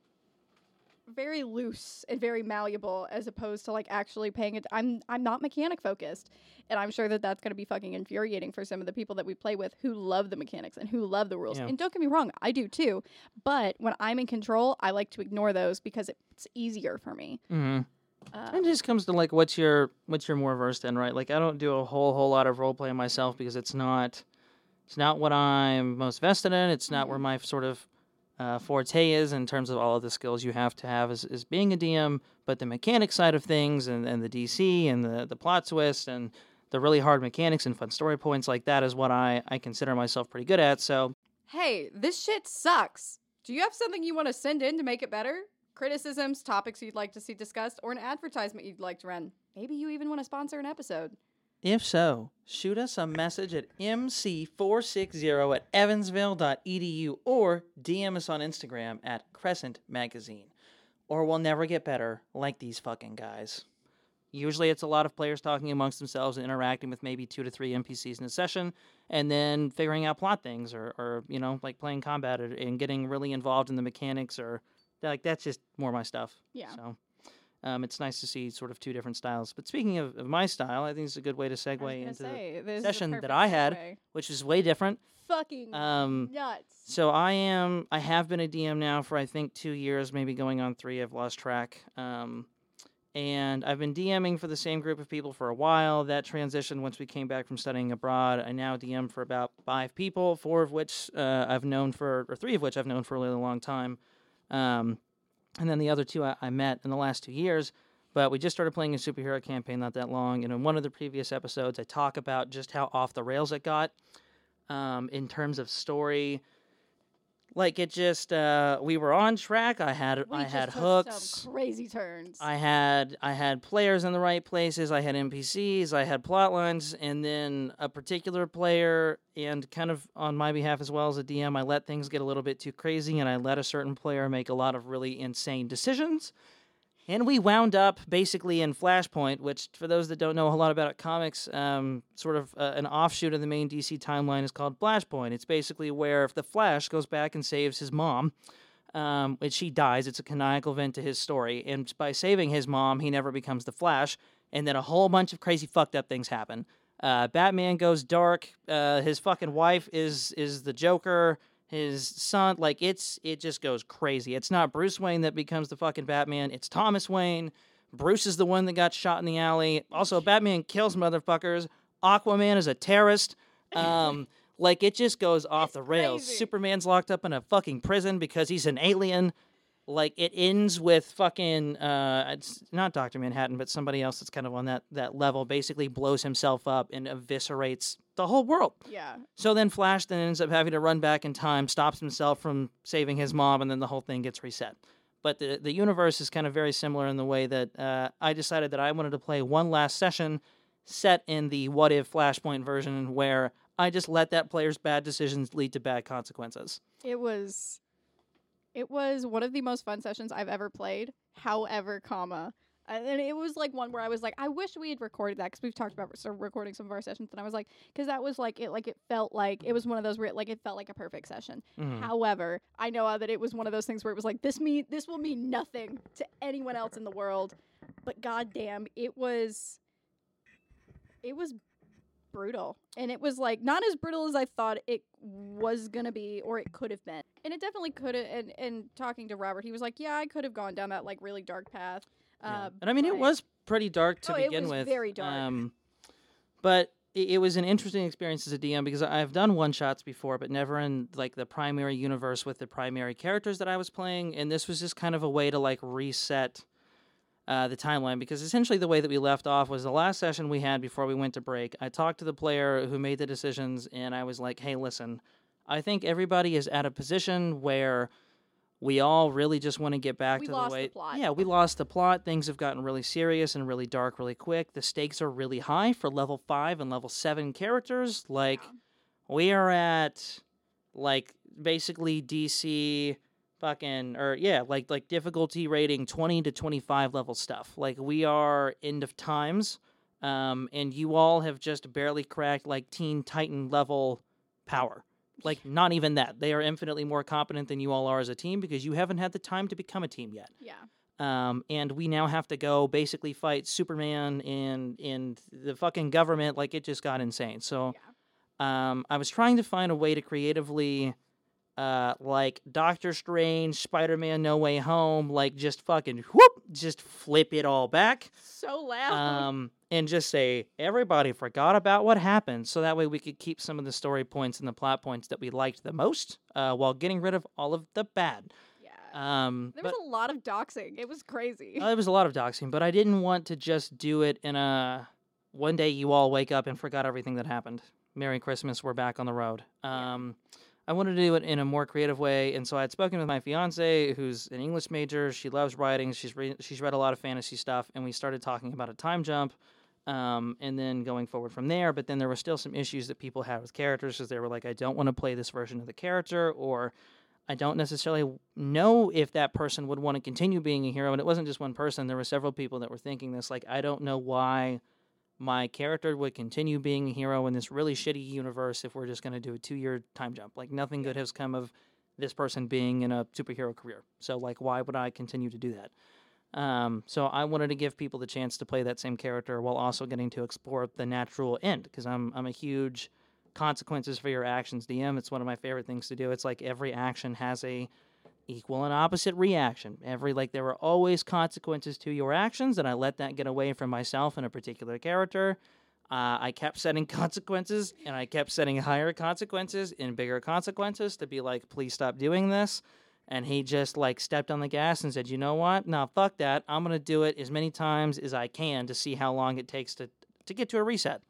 very loose and very malleable as opposed to like actually paying it I'm I'm not mechanic focused and I'm sure that that's going to be fucking infuriating for some of the people that we play with who love the mechanics and who love the rules. Yeah. And don't get me wrong, I do too. But when I'm in control, I like to ignore those because it's easier for me. Mm-hmm. Uh, it just comes to like what's your what's you're more versed in, right? Like I don't do a whole whole lot of role playing myself because it's not it's not what I'm most vested in. It's not where my sort of uh, forte is in terms of all of the skills you have to have as being a DM, but the mechanic side of things and, and the DC and the, the plot twist and the really hard mechanics and fun story points like that is what I, I consider myself pretty good at. So hey, this shit sucks. Do you have something you want to send in to make it better? Criticisms, topics you'd like to see discussed, or an advertisement you'd like to run? Maybe you even want to sponsor an episode. If so, shoot us a message at mc460 at evansville.edu or DM us on Instagram at Crescent Magazine. Or we'll never get better like these fucking guys. Usually it's a lot of players talking amongst themselves and interacting with maybe two to three NPCs in a session and then figuring out plot things or, or you know, like playing combat or, and getting really involved in the mechanics or like that's just more my stuff. Yeah. So um, it's nice to see sort of two different styles. But speaking of, of my style, I think it's a good way to segue into the, say, a session that I had. segue. which is way different. Fucking Um, nuts. so I am, I have been a DM now for I think two years, maybe going on three. I've lost track. Um, and I've been DMing for the same group of people for a while. That transition once we came back from studying abroad. I now DM for about five people, four of which uh, I've known for, or three of which I've known for a really long time. Um, and then the other two I, I met in the last two years. But we just started playing a superhero campaign not that long. And in one of the previous episodes, I talk about just how off the rails it got um, in terms of story. Like it just, uh, we were on track. I had, We I had hooks. Crazy turns. I had I had players in the right places. I had NPCs. I had plot lines, and then a particular player, and kind of on my behalf as well as a DM, I let things get a little bit too crazy, and I let a certain player make a lot of really insane decisions. And we wound up basically in Flashpoint, which, for those that don't know a lot about comics, um, sort of uh, an offshoot of the main DC timeline is called Flashpoint. It's basically where if the Flash goes back and saves his mom, um, and she dies, it's a canonical event to his story. And by saving his mom, he never becomes the Flash. And then a whole bunch of crazy fucked up things happen. Uh, Batman goes dark. Uh, his fucking wife is is the Joker. His son, like it's it just goes crazy. It's not Bruce Wayne that becomes the fucking Batman. It's Thomas Wayne. Bruce is the one that got shot in the alley. Also, Batman kills motherfuckers. Aquaman is a terrorist. Um, like it just goes off the rails. crazy. Superman's locked up in a fucking prison because he's an alien. Like it ends with fucking uh, it's not Doctor Manhattan, but somebody else that's kind of on that that level. Basically, blows himself up and eviscerates the whole world. Yeah. So then Flash then ends up having to run back in time, stops himself from saving his mom, and then the whole thing gets reset. But the the universe is kind of very similar in the way that uh, I decided that I wanted to play one last session set in the what if Flashpoint version where I just let that player's bad decisions lead to bad consequences. It was it was one of the most fun sessions I've ever played. However, comma and it was like one where I was like, I wish we had recorded that because we've talked about recording some of our sessions, and I was like, because that was like it, like it felt like it was one of those where it, like it felt like a perfect session. Mhm. However, I know that it was one of those things where it was like this mean this will mean nothing to anyone else in the world, but goddamn, it was it was brutal, and it was like not as brutal as I thought it was gonna be or it could have been, and it definitely could have. And and talking to Robert, he was like, yeah, I could have gone down that like really dark path. Yeah. Uh, and I mean, it was pretty dark to Oh, it begin was with. very dark. Um, but it, it was an interesting experience as a DM because I've done one shots before, but never in like the primary universe with the primary characters that I was playing. And this was just kind of a way to like reset uh, the timeline because essentially the way that we left off was the last session we had before we went to break. I talked to the player who made the decisions, and I was like, "Hey, listen, I think everybody is at a position where." We all really just want to get back We to lost the the way. plot. Yeah, we lost the plot. Things have gotten really serious and really dark really quick. The stakes are really high for level five and level seven characters. Like, Yeah. we are at like basically DC fucking or yeah, like like difficulty rating 20 to 25 level stuff. Like we are end of times um and you all have just barely cracked like Teen Titan level power. Like not even that. They are infinitely more competent than you all are as a team because you haven't had the time to become a team yet. yeah. Um, and we now have to go basically fight Superman and and the fucking government. Like it just got insane. So, um, I was trying to find a way to creatively, uh, like Doctor Strange, Spider Man, No Way Home, like just fucking whoop, just flip it all back. So loud. Um, and just say everybody forgot about what happened, so that way we could keep some of the story points and the plot points that we liked the most, uh, while getting rid of all of the bad. yeah. Um, there but- was a lot of doxing. It was crazy. uh, it was a lot of doxing, but I didn't want to just do it in a one day you all wake up and forgot everything that happened. Merry Christmas, we're back on the road. Yeah. I wanted to do it in a more creative way, and so I had spoken with my fiance, who's an English major. She loves writing. She's re- she's read a lot of fantasy stuff, and we started talking about a time jump, um, and then going forward from there. But then there were still some issues that people had with characters, because they were like, I don't want to play this version of the character, or I don't necessarily know if that person would want to continue being a hero. And it wasn't just one person, there were several people that were thinking this. Like, I don't know why my character would continue being a hero in this really shitty universe if we're just going to do a two year time jump. Like, nothing good has come of this person being in a superhero career. So, like, why would I continue to do that? Um, so I wanted to give people the chance to play that same character while also getting to explore the natural end because I'm I'm a huge consequences for your actions DM. It's one of my favorite things to do. It's like every action has a equal and opposite reaction. Every like there were always consequences to your actions, and I let that get away from myself and a particular character. Uh, I kept setting consequences, and I kept setting higher consequences and bigger consequences to be like, please stop doing this. And he just like stepped on the gas and said, you know what? No, fuck that. I'm gonna do it as many times as I can to see how long it takes to to get to a reset.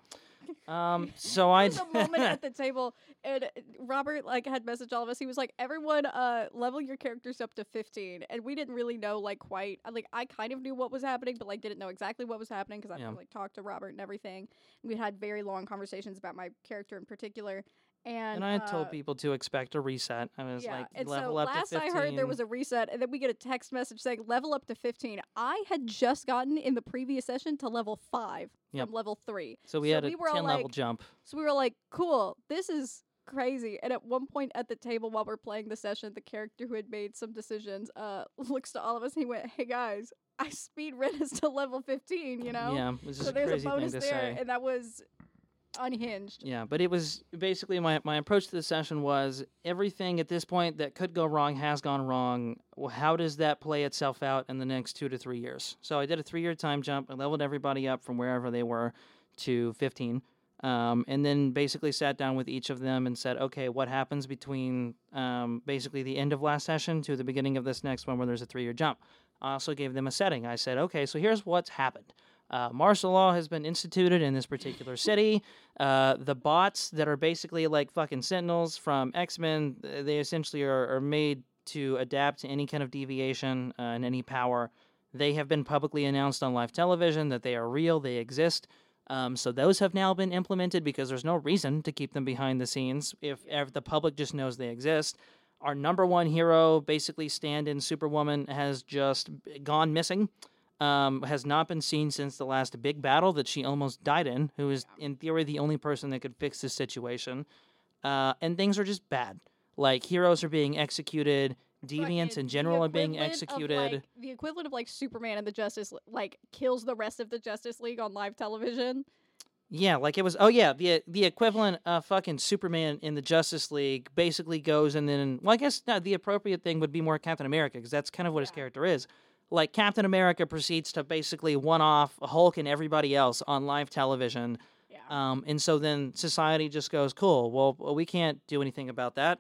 Um, so I a moment at the table, and Robert like had messaged all of us. He was like, "Everyone, uh, level your characters up to 15." And we didn't really know like quite. uh, Like I kind of knew what was happening, but like didn't know exactly what was happening because I Yeah. like talked to Robert and everything. We had very long conversations about my character in particular, And, And I had uh, told people to expect a reset. I was yeah, like, and level so up last to 15. I heard there was a reset, and then we get a text message saying level up to 15. I had just gotten in the previous session to level five Yep. from level three. so we so had a we all 10 level like- jump. So we were like, cool, this is crazy. And at one point at the table while we're playing the session, the character who had made some decisions uh looks to all of us and he went, Hey guys, I speed ran us to level 15, you know? Yeah, which is so a there's crazy a bonus thing to there, say. and that was unhinged. Yeah, but it was basically my, my approach to the session was everything at this point that could go wrong has gone wrong. Well, how does that play itself out in the next two to three years? So I did a three year time jump. I leveled everybody up from wherever they were to 15. Um, and then basically sat down with each of them and said, okay, what happens between um, basically the end of last session to the beginning of this next one where there's a three year jump? I also gave them a setting. I said, okay, so here's what's happened. Uh, martial law has been instituted in this particular city. Uh, the bots that are basically like fucking sentinels from X Men, they essentially are, are made to adapt to any kind of deviation uh, and any power. They have been publicly announced on live television that they are real, they exist. Um, so those have now been implemented because there's no reason to keep them behind the scenes if, if the public just knows they exist. Our number one hero, basically stand-in Superwoman, has just gone missing um, has not been seen since the last big battle that she almost died in, who is, in theory, the only person that could fix this situation. Uh, and things are just bad. Like, heroes are being executed, deviants in general are being executed. like, the equivalent of like Superman and the Justice like kills the rest of the Justice League on live television. Yeah, like it was. Oh yeah, the the equivalent of fucking Superman in the Justice League basically goes and then. Well, I guess no, the appropriate thing would be more Captain America because that's kind of what his character is. Like Captain America proceeds to basically one off Hulk and everybody else on live television, Yeah. um, and so then society just goes, "Cool, well, we can't do anything about that."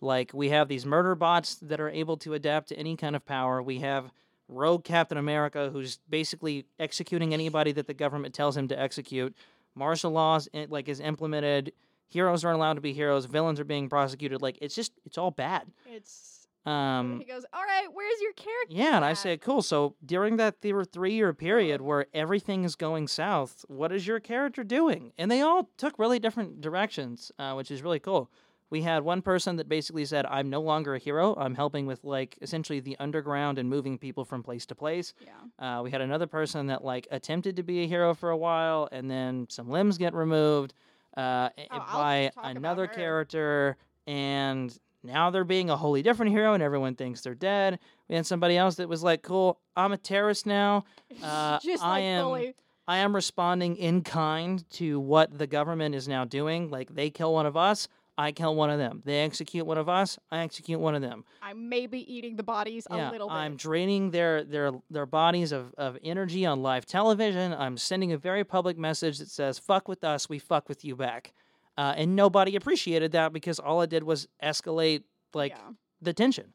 Like we have these murder bots that are able to adapt to any kind of power. We have rogue Captain America who's basically executing anybody that the government tells him to execute. Martial laws like is implemented. Heroes aren't allowed to be heroes. Villains are being prosecuted. Like it's just it's all bad. it's Um, he goes, All right, where's your character? yeah, and I at?" said, cool. So during that three year period where everything is going south, what is your character doing? And they all took really different directions, uh, which is really cool. We had one person that basically said, I'm no longer a hero. I'm helping with like essentially the underground and moving people from place to place. Yeah. Uh, we had another person that like attempted to be a hero for a while, and then some limbs get removed uh, Oh, by another character, and now they're being a wholly different hero, and everyone thinks they're dead. We had somebody else that was like, "Cool, I'm a terrorist now. Uh, Just I like am- fully. I am responding in kind to what the government is now doing. Like they kill one of us." I kill one of them. They execute one of us. I execute one of them I may be eating the bodies a yeah, little bit. I'm draining their their their bodies of, of energy on live television. I'm sending a very public message that says "fuck with us, we fuck with you back," uh, and nobody appreciated that because all it did was escalate like yeah. the tension.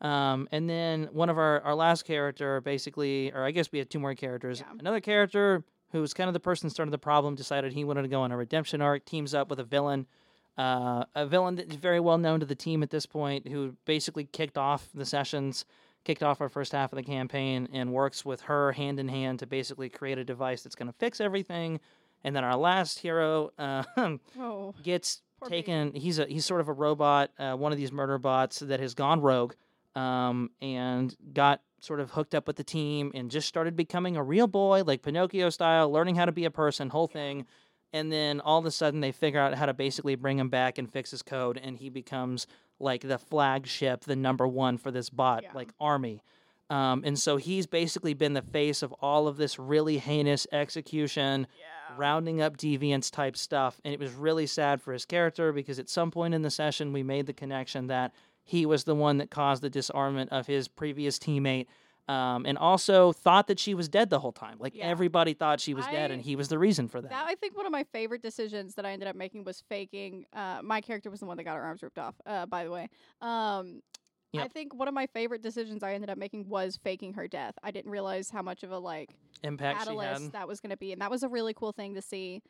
Um, and then one of our our last character, basically, or I guess we had two more characters. Yeah. Another character who was kind of the person that started the problem decided he wanted to go on a redemption arc. Teams up with a villain. Uh, a villain that is very well known to the team at this point, who basically kicked off the sessions, kicked off our first half of the campaign, and works with her hand in hand to basically create a device that's going to fix everything. And then our last hero uh, Oh. gets baby. taken. He's a he's sort of a robot, uh, one of these murder bots that has gone rogue, um, and got sort of hooked up with the team and just started becoming a real boy, like Pinocchio style, learning how to be a person, whole thing. And then all of a sudden, they figure out how to basically bring him back and fix his code, and he becomes like the flagship, the number one for this bot, Yeah. like army. Um, and so he's basically been the face of all of this really heinous execution Yeah. rounding up deviants type stuff. And it was really sad for his character because at some point in the session, we made the connection that he was the one that caused the disarmament of his previous teammate. Um, and also thought that she was dead the whole time. Like Yeah. everybody thought she was dead, and he was the reason for that. That I think one of my favorite decisions that I ended up making was faking. Uh, my character was the one that got her arms ripped off. Uh, by the way, um, Yep. I think one of my favorite decisions I ended up making was faking her death. I didn't realize how much of a like Impact she had. that was going to be, and that was a really cool thing to see.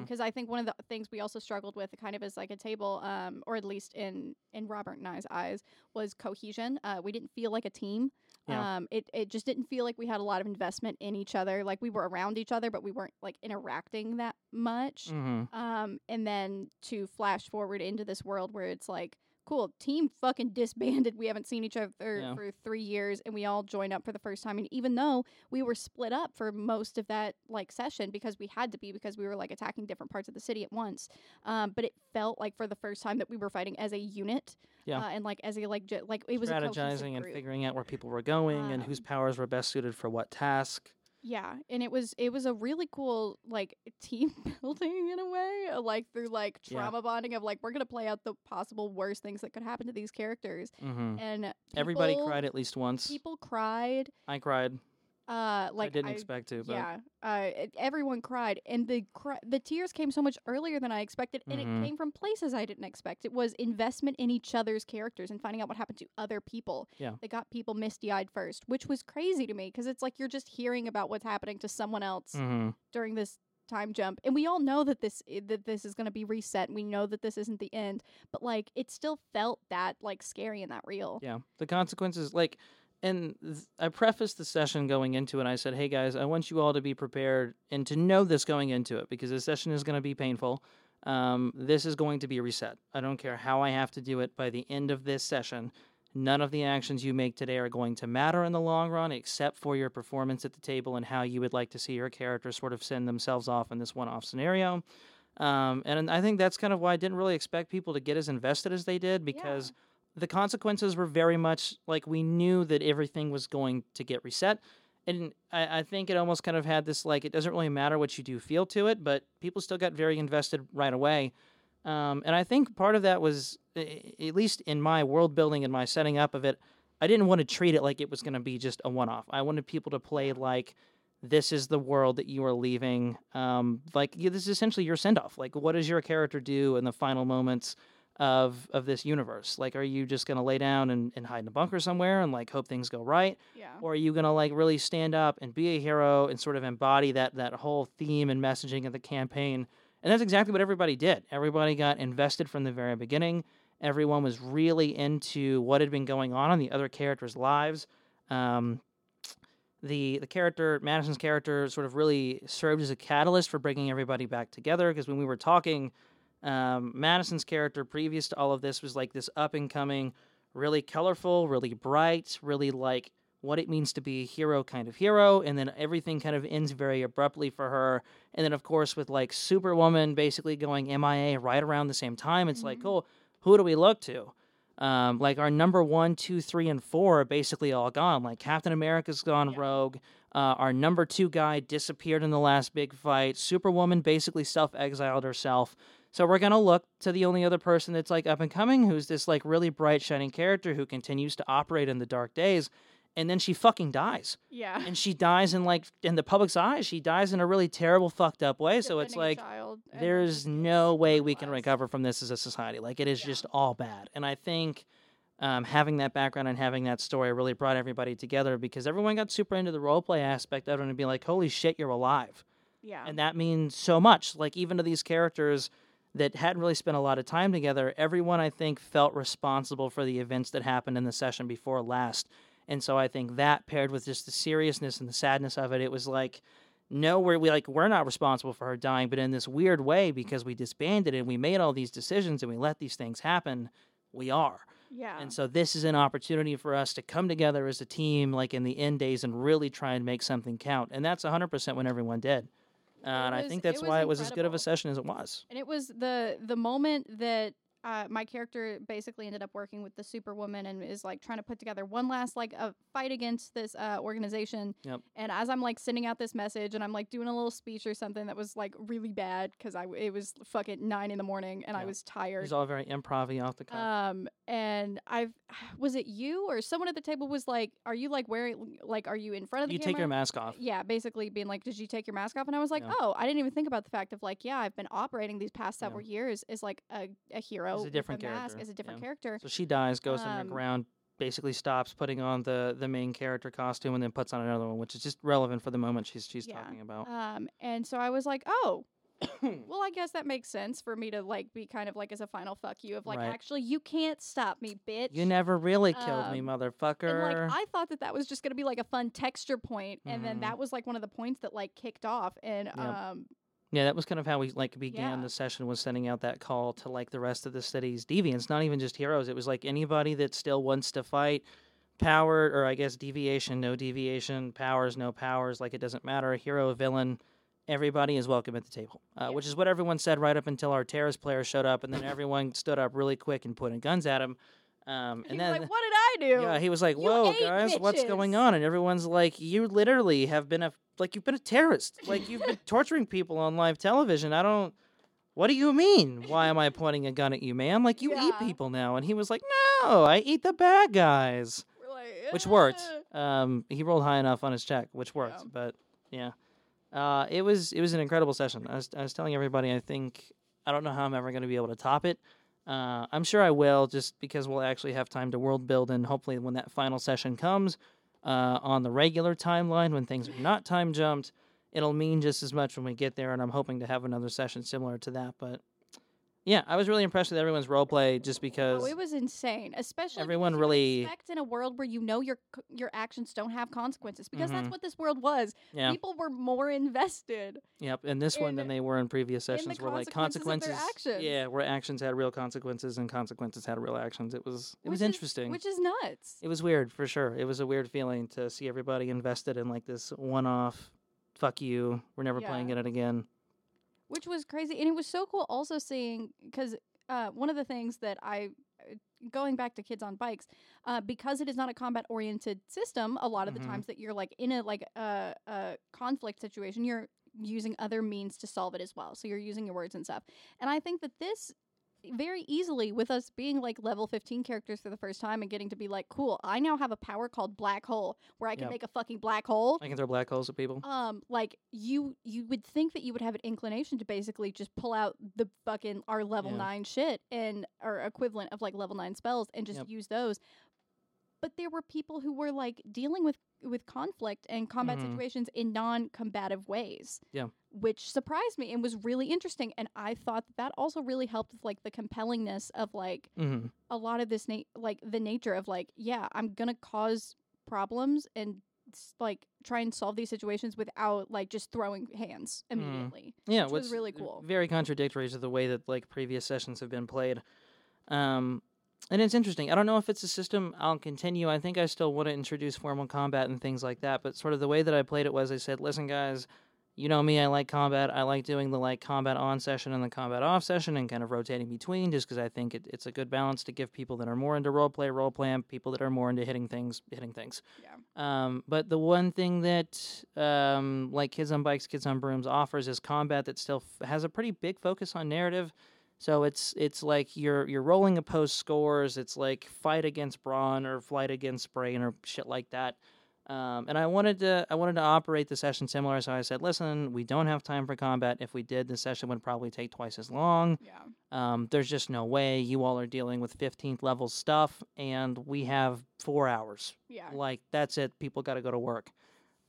Because I think one of the things we also struggled with, kind of as like a table, um, or at least in in Robert and I's eyes, was cohesion. Uh, we didn't feel like a team. Yeah. Um, it it just didn't feel like we had a lot of investment in each other. Like we were around each other, but we weren't like interacting that much. Mhm. Um, and then to flash forward into this world where it's like, cool, team fucking disbanded. We haven't seen each other Yeah. for three years, and we all joined up for the first time. And even though we were split up for most of that like session because we had to be because we were like attacking different parts of the city at once, um, but it felt like for the first time that we were fighting as a unit. Yeah. Uh, and like as a like ju- like it was a strategizing and figuring out where people were going and whose Um, powers were best suited for what task. Yeah, and it was it was a really cool like team building in a way, uh, like through like Yeah. trauma bonding of like we're gonna play out the possible worst things that could happen to these characters, hmm and Everybody cried at least once. People cried. I cried. Uh, like I didn't expect to, but yeah, uh, it- everyone cried, and the cry- the tears came so much earlier than I expected, and Mhm. it came from places I didn't expect. It was investment in each other's characters and finding out what happened to other people. Yeah. that got people misty eyed first, which was crazy to me because it's like you're just hearing about what's happening to someone else hmm during this time jump and we all know that this that this is going to be reset and we know that this isn't the end but like it still felt that like scary and that real Yeah, the consequences, like, and th- I prefaced the session going into it. I said, "Hey guys, I want you all to be prepared and to know this going into it because this session is going to be painful. Um, this is going to be reset. I don't care how I have to do it. By the end of this session, none of the actions you make today are going to matter in the long run, except for your performance at the table and how you would like to see your character sort of send themselves off in this one-off scenario." Um, and I think that's kind of why I didn't really expect people to get as invested as they did because the consequences were very much like we knew that everything was going to get reset. And I, I think it almost kind of had this like it doesn't really matter what you do feel to it, but people still got very invested right away. Um, and I think part of that was, at least in my world building and my setting up of it, I didn't want to treat it like it was going to be just a one off. I wanted people to play like this is the world that you are leaving. Um, like yeah, this is essentially your send off. Like, what does your character do in the final moments of of this universe? Like, are you just gonna lay down and, and hide in a bunker somewhere and like hope things go right, yeah or are you gonna like really stand up and be a hero and sort of embody that that whole theme and messaging of the campaign? And that's exactly what everybody did. Everybody got invested from the very beginning. Everyone was really into what had been going on in the other characters' lives. Um, the the character Madison's character sort of really served as a catalyst for bringing everybody back together because when we were talking, um, Madison's character previous to all of this was like this up and coming, really colorful, really bright, really like what it means to be a hero kind of hero, and then everything kind of ends very abruptly for her. And then of course with like Superwoman basically going MIA right around the same time, it's like, Mhm. oh, who do we look to? Um, like our number one, two, three, and four are basically all gone. Like Captain America's gone Yeah. rogue. Uh, our number two guy disappeared in the last big fight. Superwoman basically self exiled herself. So we're gonna look to the only other person that's like up and coming, who's this like really bright, shining character who continues to operate in the dark days, and then she fucking dies, yeah and she dies in like in the public's eyes. She dies in a really terrible, fucked up way. So it's like there's no way we can recover from this as a society. Like it is Yeah. just all bad. And I think um, having that background and having that story really brought everybody together because everyone got super into the role play aspect of it and be like, holy shit, you're alive. yeah And that means so much. Like even to these characters that hadn't really spent a lot of time together, everyone I think felt responsible for the events that happened in the session before last. And so I think that paired with just the seriousness and the sadness of it, it was like, no, we're we like we're not responsible for her dying, but in this weird way, because we disbanded and we made all these decisions and we let these things happen, we are. yeah And so this is an opportunity for us to come together as a team, like in the end days, and really try and make something count. And that's 100% when everyone did. And I think that's was why it was as good of a session as it was. And it was the the moment that uh, my character basically ended up working with the Superwoman and is like trying to put together one last like a fight against this uh, organization. Yep. And as I'm like sending out this message and I'm like doing a little speech or something that was like really bad because I it was fucking nine in the morning and I was tired. It was all very improv off the cuff. Um, and I've was it you or someone at the table was like, "Are you like wearing like Are you in front of the you camera?" take your mask off. yeah, basically being like, "Did you take your mask off?" And I was like. "Oh, I didn't even think about the fact of like, yeah, I've been operating these past several years as like a, a hero, with different mask, character, as a different yeah. character." So she dies, goes Um, underground, basically stops putting on the the main character costume and then puts on another one, which is just relevant for the moment she's she's Yeah. talking about. Um, and so I was like, oh, well, I guess that makes sense for me to like be kind of like as a final fuck you of like, Right. actually, you can't stop me, bitch. you never really killed me, Um, motherfucker. And like I thought that that was just gonna be like a fun texture point, and then Mhm. that was like one of the points that like kicked off. And um, Yeah, that was kind of how we like began Yeah. the session was sending out that call to like the rest of the city's deviants, not even just heroes. It was like anybody that still wants to fight power or I guess deviation, no deviation, powers, no powers, like it doesn't matter, a hero, a villain, everybody is welcome at the table. Uh, Yeah. Which is what everyone said right up until our terrorist player showed up and then everyone stood up really quick and pointed guns at him. Um, he and was then like, "What did I do?" yeah, he was like, "Whoa, guys, what's going on?" And everyone's like, "You literally have been a like you've been a terrorist. Like you've been torturing people on live television. I don't. What do you mean? Why am I pointing a gun at you, man? Like you eat people now." And he was like, "No, I eat the bad guys," We're like, which worked. Um, he rolled high enough on his check, which worked. Yeah. But yeah, uh, it was it was an incredible session. I was I was telling everybody, I think I don't know how I'm ever going to be able to top it. Uh, I'm sure I will, just because we'll actually have time to world build, and hopefully, when that final session comes uh, on the regular timeline, when things are not time jumped, it'll mean just as much when we get there. And I'm hoping to have another session similar to that. But yeah, I was really impressed with everyone's role play, just because Oh, it was insane, especially everyone really- expect in a world where you know your c- your actions don't have consequences because Mhm. that's what this world was. yeah, People were more invested. Yep, in this one than they were in previous in sessions, where like consequences actions. yeah, where actions had real consequences and consequences had real actions. It was it which was is- interesting. which is nuts. it was weird for sure. It was a weird feeling to see everybody invested in like this one-off. Fuck you. We're never playing Yeah. it again. Which was crazy and it was so cool also seeing because uh, one of the things that i uh, going back to kids on bikes uh, because it is not a combat oriented system a lot of Mhm. the times that you're like in a like a, a conflict situation you're using other means to solve it as well so you're using your words and stuff and i think that this very easily with us being like level 15 characters for the first time and getting to be like cool i now have a power called black hole where i can Yep. make a fucking black hole I can throw black holes at people. um like you you would think that you would have an inclination to basically just pull out the fucking our level Yeah. 9 shit and our equivalent of like level 9 spells and just Yep. use those but there were people who were like dealing with with conflict and combat Mhm. situations in non-combative ways Yeah. which surprised me and was really interesting and i thought that that also really helped with like the compellingness of like hmm a lot of this na- like the nature of like yeah i'm gonna cause problems and like try and solve these situations without like just throwing hands immediately Yeah, which was really cool. Very contradictory to the way that like previous sessions have been played. Um, and it's interesting. I don't know if it's a system I'll continue. I think I still want to introduce formal combat and things like that. But sort of the way that I played it was I said, listen, guys, you know me. I like combat. I like doing the like combat on session and the combat off session and kind of rotating between, just because I think it, it's a good balance to give people that are more into role play, role play, and people that are more into hitting things, hitting things. yeah Um, but the one thing that um, like Kids on Bikes, Kids on Brooms offers is combat that still f- has a pretty big focus on narrative. So it's it's like you're you're rolling opposed scores. It's like fight against brawn or flight against brain or shit like that. Um, and I wanted to I wanted to operate the session similar. So I said, listen, we don't have time for combat. If we did, the session would probably take twice as long. yeah Um, there's just no way you all are dealing with 15th level stuff, and we have four hours. yeah Like that's it. People got to go to work.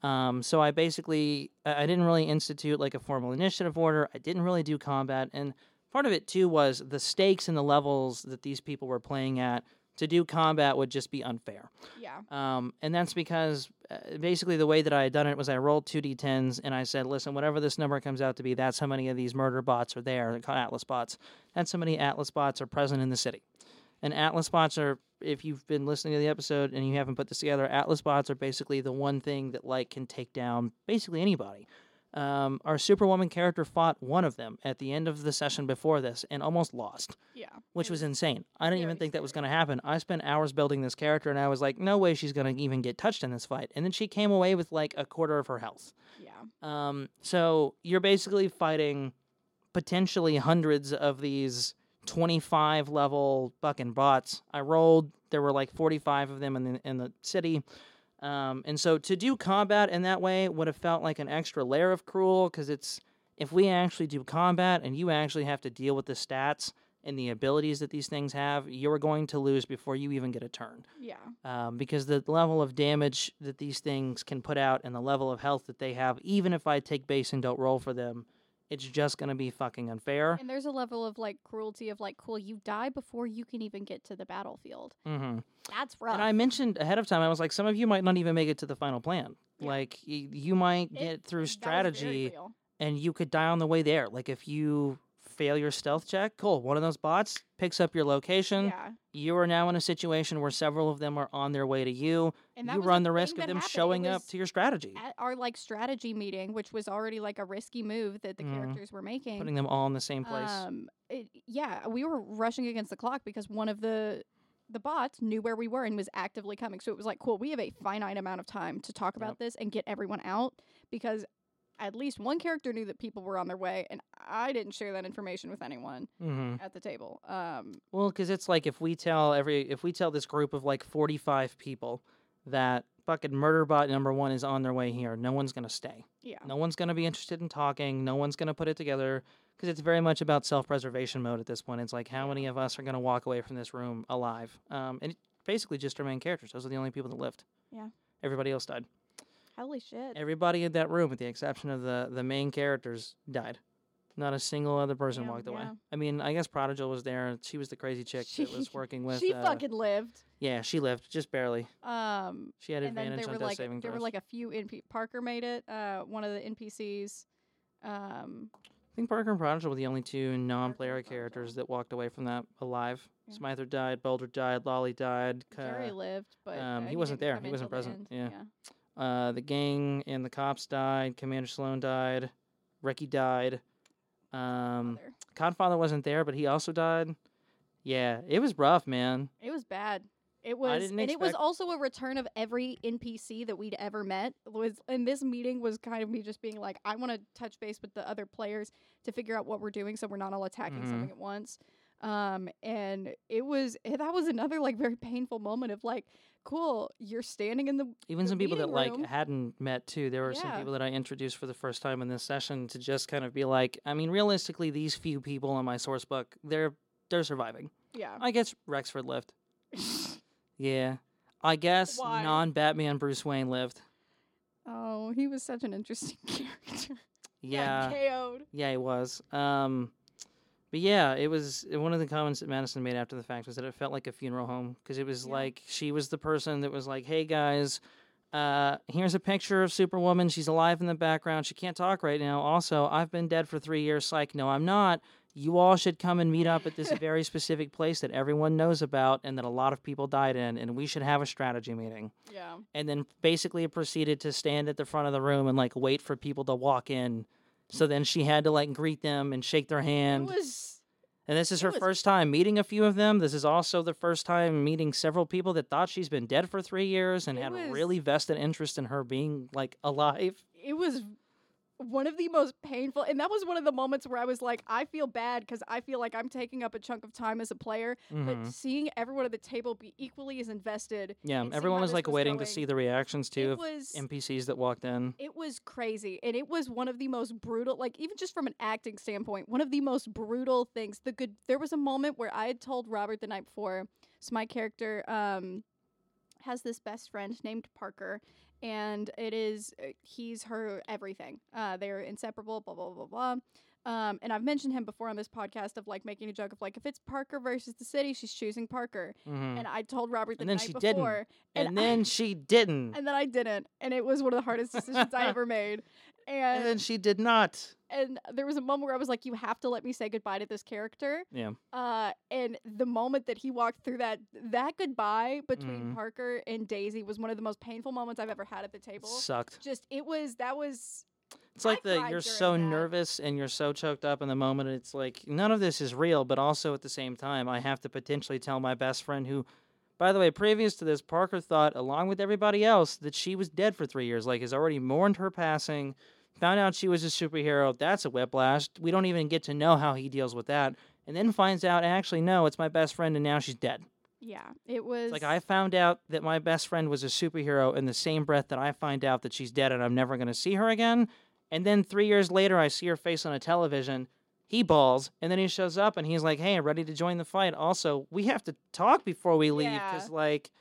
Um, so I basically I I didn't really institute like a formal initiative order. I didn't really do combat, and part of it too was the stakes and the levels that these people were playing at. To do combat would just be unfair. yeah Um, and that's because uh, basically the way that I had done it was I rolled two d10s and I said, listen, whatever this number comes out to be, that's how many of these murder bots are there, Atlas bots. That's how many Atlas bots are present in the city. And Atlas bots are, if you've been listening to the episode and you haven't put this together, Atlas bots are basically the one thing that like can take down basically anybody. Um, our Superwoman character fought one of them at the end of the session before this and almost lost yeah which was insane. I didn't even think that was going to happen. I spent hours building this character, and I was like, no way she's going to even get touched in this fight. And then she came away with like a quarter of her health. yeah Um, so you're basically fighting potentially hundreds of these 25 level fucking bots. I rolled. There were like 45 of them in the in the city. Um, and so to do combat in that way would have felt like an extra layer of cruel because it's if we actually do combat and you actually have to deal with the stats and the abilities that these things have, you're going to lose before you even get a turn. Yeah. Um, because the level of damage that these things can put out and the level of health that they have, even if I take base and don't roll for them, it's just going to be fucking unfair. And there's a level of like cruelty of like, cool, you die before you can even get to the battlefield. hmm That's rough. And I mentioned ahead of time, I was like, some of you might not even make it to the final plan. Yeah. Like, y- you might It- get through that was very strategy and you could die on the way there. Like, if you fail your stealth check, cool. One of those bots picks up your location. Yeah. You are now in a situation where several of them are on their way to you. And you run the risk of them happened. Showing up to your strategy, At our like strategy meeting, which was already like a risky move that the Mhm. characters were making. putting them all in the same place. Um, it, yeah, we were rushing against the clock because one of the the bots knew where we were and was actively coming. So it was like, cool, we have a finite amount of time to talk about Yep. this and get everyone out because at least one character knew that people were on their way, and I didn't share that information with anyone hmm at the table. Um, Well, because it's like if we tell every if we tell this group of like forty five people that fucking murderbot number one is on their way here, no one's gonna stay. yeah, No one's gonna be interested in talking. No one's gonna put it together because it's very much about self preservation mode at this point. It's like how many of us are gonna walk away from this room alive? Um, and it, basically just our main characters. Those are the only people that lived. Yeah. Everybody else died. Holy shit. Everybody in that room, with the exception of the the main characters, died. Not a single other person Damn, walked away. yeah. I mean, I guess Prodigal was there. She was the crazy chick that She- was working with. she uh, fucking lived. Yeah, she lived just barely. Um, She had and then advantage there on were death like saving there throws. were like a few NP- Parker made it. Uh, one of the NPCs. Um, I think Parker and Prodigal were the only two non-player Prodigal. characters that walked away from that alive. Yeah. Smither died, Boulder died, Lolly died. Jerry Ca- lived, but um, uh, he wasn't didn't there. come He in wasn't till the present. end. Yeah. Uh, the gang and the cops died. Commander Sloan died. Ricky died. Um. Codfather wasn't there, but he also died. Yeah, it was rough, man. It was bad. It was, and it was also a return of every NPC that we'd ever met. Was and this meeting was kind of me just being like, I want to touch base with the other players to figure out what we're doing, so we're not all attacking Mhm. something at once. Um, and it was that was another like very painful moment of like, cool, you're standing in the Even the some people that meeting like hadn't met too. There were some people that I introduced for the first time in this session to just kind of be like, I mean, realistically, these few people in my source book, they're they're surviving. yeah. I guess Rexford lived. Yeah. I guess Why? non Batman Bruce Wayne lived. oh, he was such an interesting character. Yeah. Yeah, he was. Um, but yeah, it was one of the comments that Madison made after the fact was that it felt like a funeral home because it was Yeah. like she was the person that was like, "Hey guys, uh, here's a picture of Superwoman. She's alive in the background. She can't talk right now. Also, I've been dead for three years. Like, No, I'm not. You all should come and meet up at this very specific place that everyone knows about and that a lot of people died in, and we should have a strategy meeting." Yeah. and then basically proceeded to stand at the front of the room and like wait for people to walk in. So then she had to like greet them and shake their hand. it was and this is her was- first time meeting a few of them. This is also the first time meeting several people that thought she's been dead for three years and It had was- really vested interest in her being like alive. it was one of the most painful and that was one of the moments where i was like i feel bad because i feel like i'm taking up a chunk of time as a player Mhm. but seeing everyone at the table be equally as invested Yeah, seeing everyone was like was waiting to see the reactions too it of was NPCs that walked in. it was crazy and it was one of the most brutal like even just from an acting standpoint one of the most brutal things the good there was a moment where i had told robert the night before so my character um has this best friend named parker and it is uh, he's her everything uh they're inseparable blah blah blah blah um, and I've mentioned him before on this podcast of like making a joke of like if it's Parker versus the city, she's choosing Parker. Mhm. And I told Robert the And then night she didn't. before, And, and I- then she didn't. and then I didn't, and it was one of the hardest decisions I ever made. And and then she did not. and there was a moment where I was like, "You have to let me say goodbye to this character." Yeah. Uh, and the moment that he walked through that that goodbye between Mhm. Parker and Daisy was one of the most painful moments I've ever had at the table. Sucked. Just it was that was It's like the you're so that. nervous and you're so choked up in the moment. It's like none of this is real, but also at the same time, I have to potentially tell my best friend who, by the way, previous to this, Parker thought, along with everybody else, that she was dead for three years. Like, has already mourned her passing, found out she was a superhero. That's a whiplash. We don't even get to know how he deals with that, and then finds out, actually, no, it's my best friend, and now she's dead. yeah, it was It's like I found out that my best friend was a superhero in the same breath that I find out that she's dead and I'm never going to see her again. And then three years later, I see her face on a television. He balls, and then he shows up and he's like, "Hey, I'm ready to join the fight." Also, we have to talk before we leave Yeah. because, like,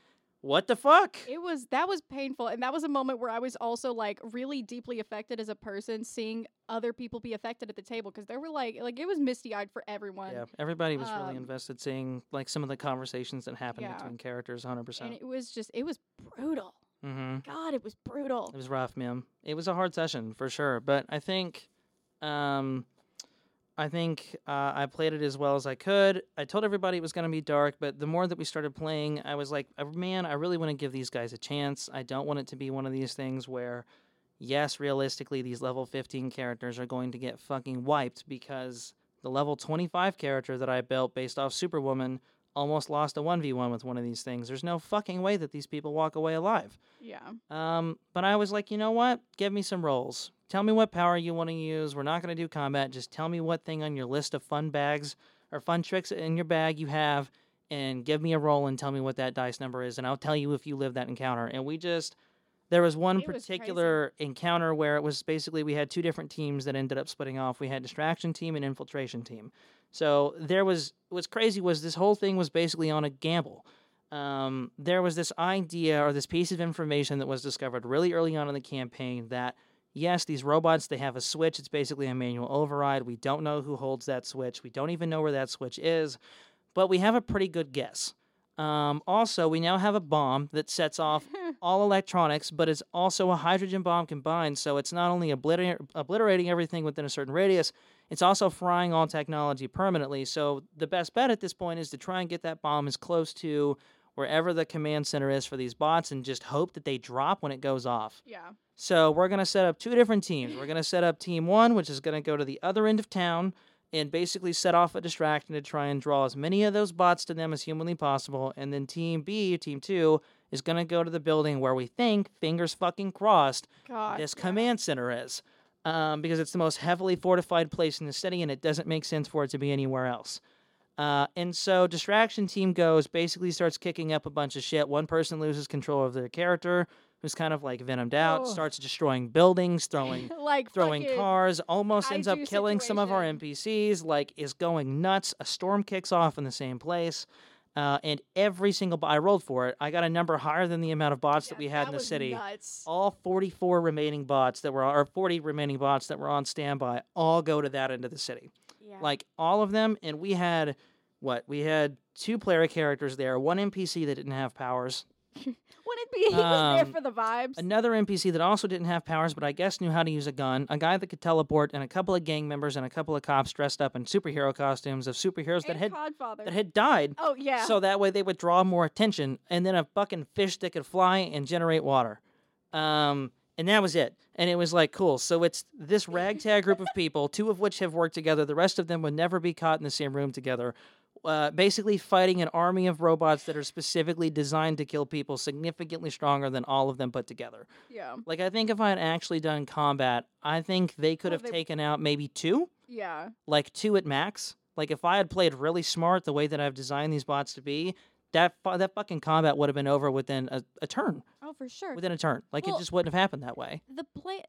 what the fuck? It was that was painful, and that was a moment where I was also like really deeply affected as a person, seeing other people be affected at the table because there were like like it was misty eyed for everyone. Yeah, everybody was really Um, invested seeing like some of the conversations that happened Yeah. between characters, hundred and percent. And it was just it was brutal. Mm-hmm. God, it was brutal. It was rough, man. It was a hard session for sure, but I think, um, I think uh, I played it as well as I could. I told everybody it was going to be dark, but the more that we started playing, I was like, "Uh, man, I really want to give these guys a chance. I don't want it to be one of these things where, yes, realistically, these level 15 characters are going to get fucking wiped because the level 25 character that I built based off Superwoman almost lost a 1v1 with one of these things. There's no fucking way that these people walk away alive. Yeah. Um, but I was like, you know what? Give me some rolls. Tell me what power you want to use. We're not going to do combat. Just tell me what thing on your list of fun bags or fun tricks in your bag you have, and give me a roll and tell me what that dice number is, and I'll tell you if you live that encounter. And we just. There was one It was crazy. particular encounter where it was basically we had two different teams that ended up splitting off. We had distraction team and infiltration team. So there was what's crazy was this whole thing was basically on a gamble. Um, there was this idea or this piece of information that was discovered really early on in the campaign that yes these robots they have a switch. It's basically a manual override. We don't know who holds that switch. We don't even know where that switch is but we have a pretty good guess. Um, also we now have a bomb that sets off all electronics but it's also a hydrogen bomb combined so it's not only obliter- obliterating everything within a certain radius it's also frying all technology permanently so the best bet at this point is to try and get that bomb as close to wherever the command center is for these bots and just hope that they drop when it goes off. Yeah. So we're going to set up two different teams. We're going to set up team one, which is going to go to the other end of town and basically set off a distraction to try and draw as many of those bots to them as humanly possible. And then team B, team two, is going to go to the building where we think, fingers fucking crossed, God. this yeah. command center is. Um, because it's the most heavily fortified place in the city and it doesn't make sense for it to be anywhere else. Uh, and so distraction team goes basically starts kicking up a bunch of shit. One person loses control of their character, who's kind of like venomed out, Oh. starts destroying buildings, throwing like throwing cars, almost ends up killing some of our. NPCs. Like is going nuts. A storm kicks off in the same place. Uh, and every single I rolled for it. I got a number higher than the amount of bots that we had that in the city Nuts. all 44 remaining bots that were or 40 remaining bots that were on standby all go to that end of the city Yeah. like all of them and we had what we had two player characters there one npc that didn't have powers be? He was there Um, for the vibes. another npc that also didn't have powers but i guess knew how to use a gun a guy that could teleport and a couple of gang members and a couple of cops dressed up in superhero costumes of superheroes that and had Codfather. that had died oh yeah. so that way they would draw more attention, and then a fucking fish that could fly and generate water. Um, and that was it. And it was like, cool. So it's this ragtag group of people, two of which have worked together. The rest of them would never be caught in the same room together. Uh, basically, fighting an army of robots that are specifically designed to kill people, significantly stronger than all of them put together. yeah. Like, I think if I had actually done combat, I think they could Oh, have they- taken out maybe two Yeah. like two at max. Like if I had played really smart the way that I've designed these bots to be, that fu- that fucking combat would have been over within a, a turn. Oh, for sure. Within a turn, like Well- it just wouldn't have happened that way. the play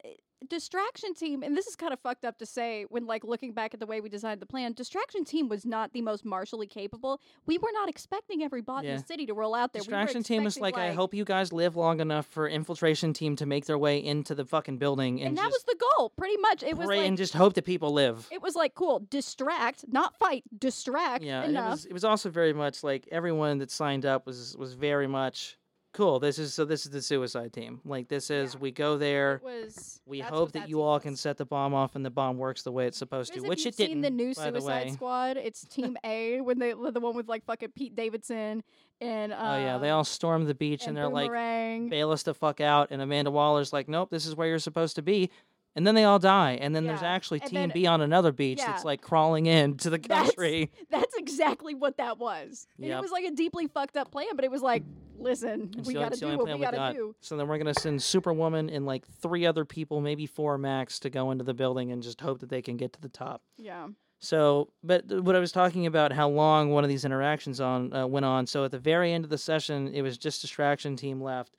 distraction team and this is kind of fucked up to say when like looking back at the way we designed the plan distraction team was not the most martially capable we were not expecting every bot in Yeah. the city to roll out there We were Distraction team was like, expecting, I hope you guys live long enough for infiltration team to make their way into the fucking building and, and, that was just the goal pretty much it was pray like and just hope that people live. it was like cool distract not fight distract yeah, and it enough was it was also very much like everyone that signed up was was very much cool. This is so this is the suicide team. Like this is Yeah. we go there. it was We hope that you all was. can set the bomb off and the bomb works the way it's supposed to, which it didn't. seen the new the Suicide way. Squad, it's Team A when they the one with like fucking Pete Davidson and uh, Oh yeah, they all storm the beach and, and they're like, Boomerang. bail us the fuck out. And Amanda Waller's like, nope, this is where you're supposed to be. And then they all die. And then there's Yeah, actually and Team then- B on another beach yeah. that's like crawling in to the That's- country. That's exactly what that was. And Yep. it was like a deeply fucked up plan, but it was like, listen, It's we only- gotta the do only what plan we gotta got. do. So then we're gonna send Superwoman and like three other people, maybe four max, to go into the building and just hope that they can get to the top. Yeah. So, but th- what I was talking about, how long one of these interactions on uh, went on. So at the very end of the session, it was just distraction team left,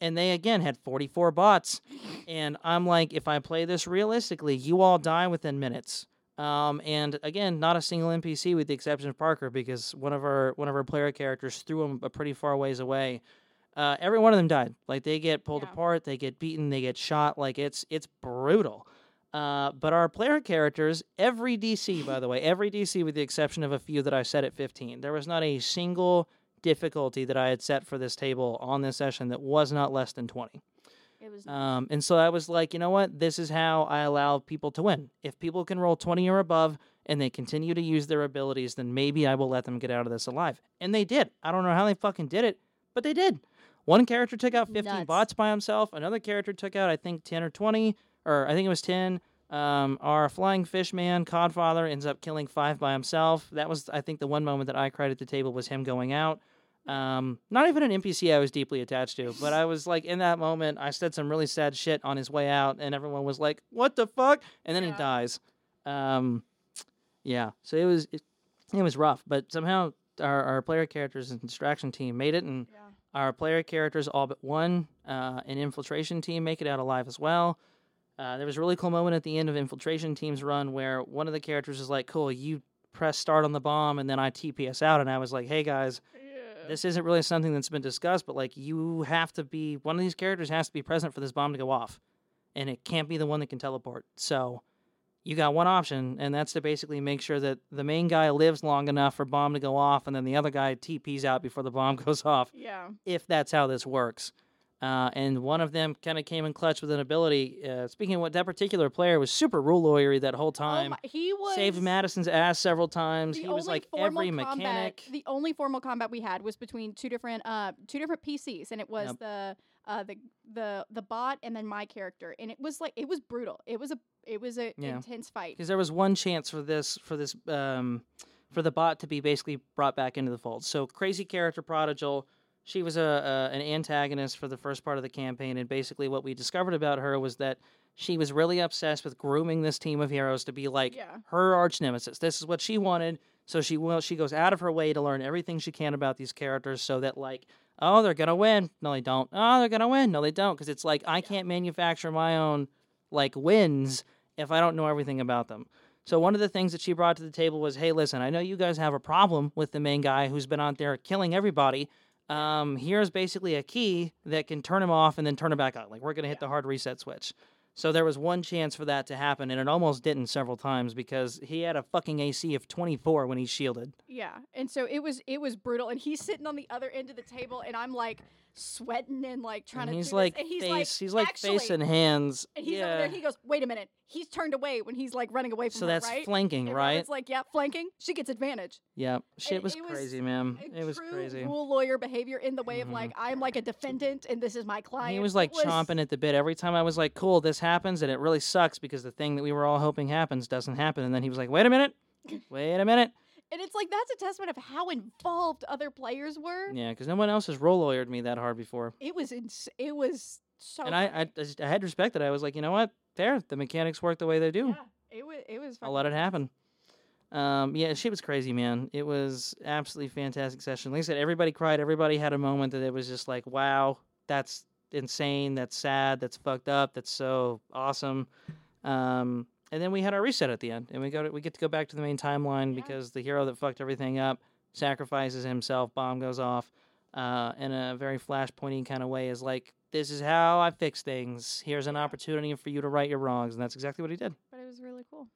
and they again had 44 bots. And I'm like, if I play this realistically, you all die within minutes. Um, and again, not a single NPC with the exception of Parker, because one of our one of our player characters threw him a pretty far ways away. Uh, every one of them died. Like they get pulled Yeah. apart, they get beaten, they get shot. Like it's it's brutal. Uh, but our player characters, every DC, by the way, every DC with the exception of a few that I set at 15, there was not a single difficulty that I had set for this table on this session that was not less than 20. It was Um, and so I was like, you know what? This is how I allow people to win. If people can roll 20 or above and they continue to use their abilities, then maybe I will let them get out of this alive. And they did. I don't know how they fucking did it, but they did. One character took out 15 Nuts. bots by himself. Another character took out, I think, 10 or 20, or I think it was 10. Um, our flying fish man, Codfather, ends up killing five by himself. That was, I think, the one moment that I cried at the table was him going out. Um, not even an NPC I was deeply attached to, but I was like in that moment, I said some really sad shit on his way out, and everyone was like, "What the fuck?" And then he dies. Um, yeah, so it was it, it was rough, but somehow our, our player characters and distraction team made it, and Yeah. our player characters all but one, uh, an infiltration team make it out alive as well. Uh, there was a really cool moment at the end of infiltration team's run where one of the characters is like, "Cool, you press start on the bomb," and then I TPS out, and I was like, "Hey guys." This isn't really something that's been discussed, but like you have to be one of these characters has to be present for this bomb to go off, and it can't be the one that can teleport. So you got one option, and that's to basically make sure that the main guy lives long enough for bomb to go off, and then the other guy TPs out before the bomb goes off. Yeah. If that's how this works. Uh, and one of them kind of came in clutch with an ability. Uh, speaking of what that particular player was super rule lawyery that whole Oh time. my, he was Saved Madison's ass several times. He was like every combat- mechanic. The only formal combat we had was between two different uh two different PCs, and it was Yep. the uh the the the bot and then my character, and it was like it was brutal. It was a it was a Yeah. intense fight. because there was one chance for this for this um, for the bot to be basically brought back into the fold. So crazy character prodigal, she was a, a an antagonist for the first part of the campaign, and basically what we discovered about her was that she was really obsessed with grooming this team of heroes to be like Yeah. her arch nemesis. This is what she wanted, so she will she goes out of her way to learn everything she can about these characters, so that like. Oh, they're gonna win. No, they don't. Oh, they're gonna win. No, they don't. Because it's like I can't manufacture my own like wins if I don't know everything about them. So one of the things that she brought to the table was, "Hey, listen, I know you guys have a problem with the main guy who's been out there killing everybody. Um, here's basically a key that can turn him off and then turn him back on. Like we're gonna hit the hard reset switch." So there was one chance for that to happen, and it almost didn't several times because he had a fucking AC of 24 when he shielded. Yeah, and so it was it was brutal, and he's sitting on the other end of the table, and I'm like sweating and like trying And to. he's like he's face, like, he's like "Actually," face and hands. And he's yeah. over there. He goes, "Wait a minute." He's turned away when he's like running away from so her, that's right? flanking, And right? It's like, yeah, flanking. She gets advantage. Yep. Shit was was crazy, man. It was true crazy. Rule lawyer behavior in the way of Mhm. like I'm like a defendant and this is my client. He was like chomping at the bit every time I was like, "Cool, this happens," and it really sucks because the thing that we were all hoping happens doesn't happen. And then he was like, "Wait a minute, wait a minute." And it's like that's a testament of how involved other players were. Yeah, because no one else has role lawyered me that hard before, It was ins- it was so. and I, I, I just- I had respect that I was like, you know what, There, The mechanics work the way they do. yeah, it was it was. I'll let it happen. Um, yeah, she was crazy, man. It was absolutely fantastic session. Like I said, everybody cried. Everybody had a moment that it was just like, wow, that's insane. That's sad. That's fucked up. That's so awesome. Um, and then we had our reset at the end, and we go to, we get to go back to the main timeline Yeah. because the hero that fucked everything up sacrifices himself. Bomb goes off. Uh, in a very flashpointy kind of way, is like, this is how I fix things. Here's an opportunity for you to right your wrongs, and that's exactly what he did. But it was really cool.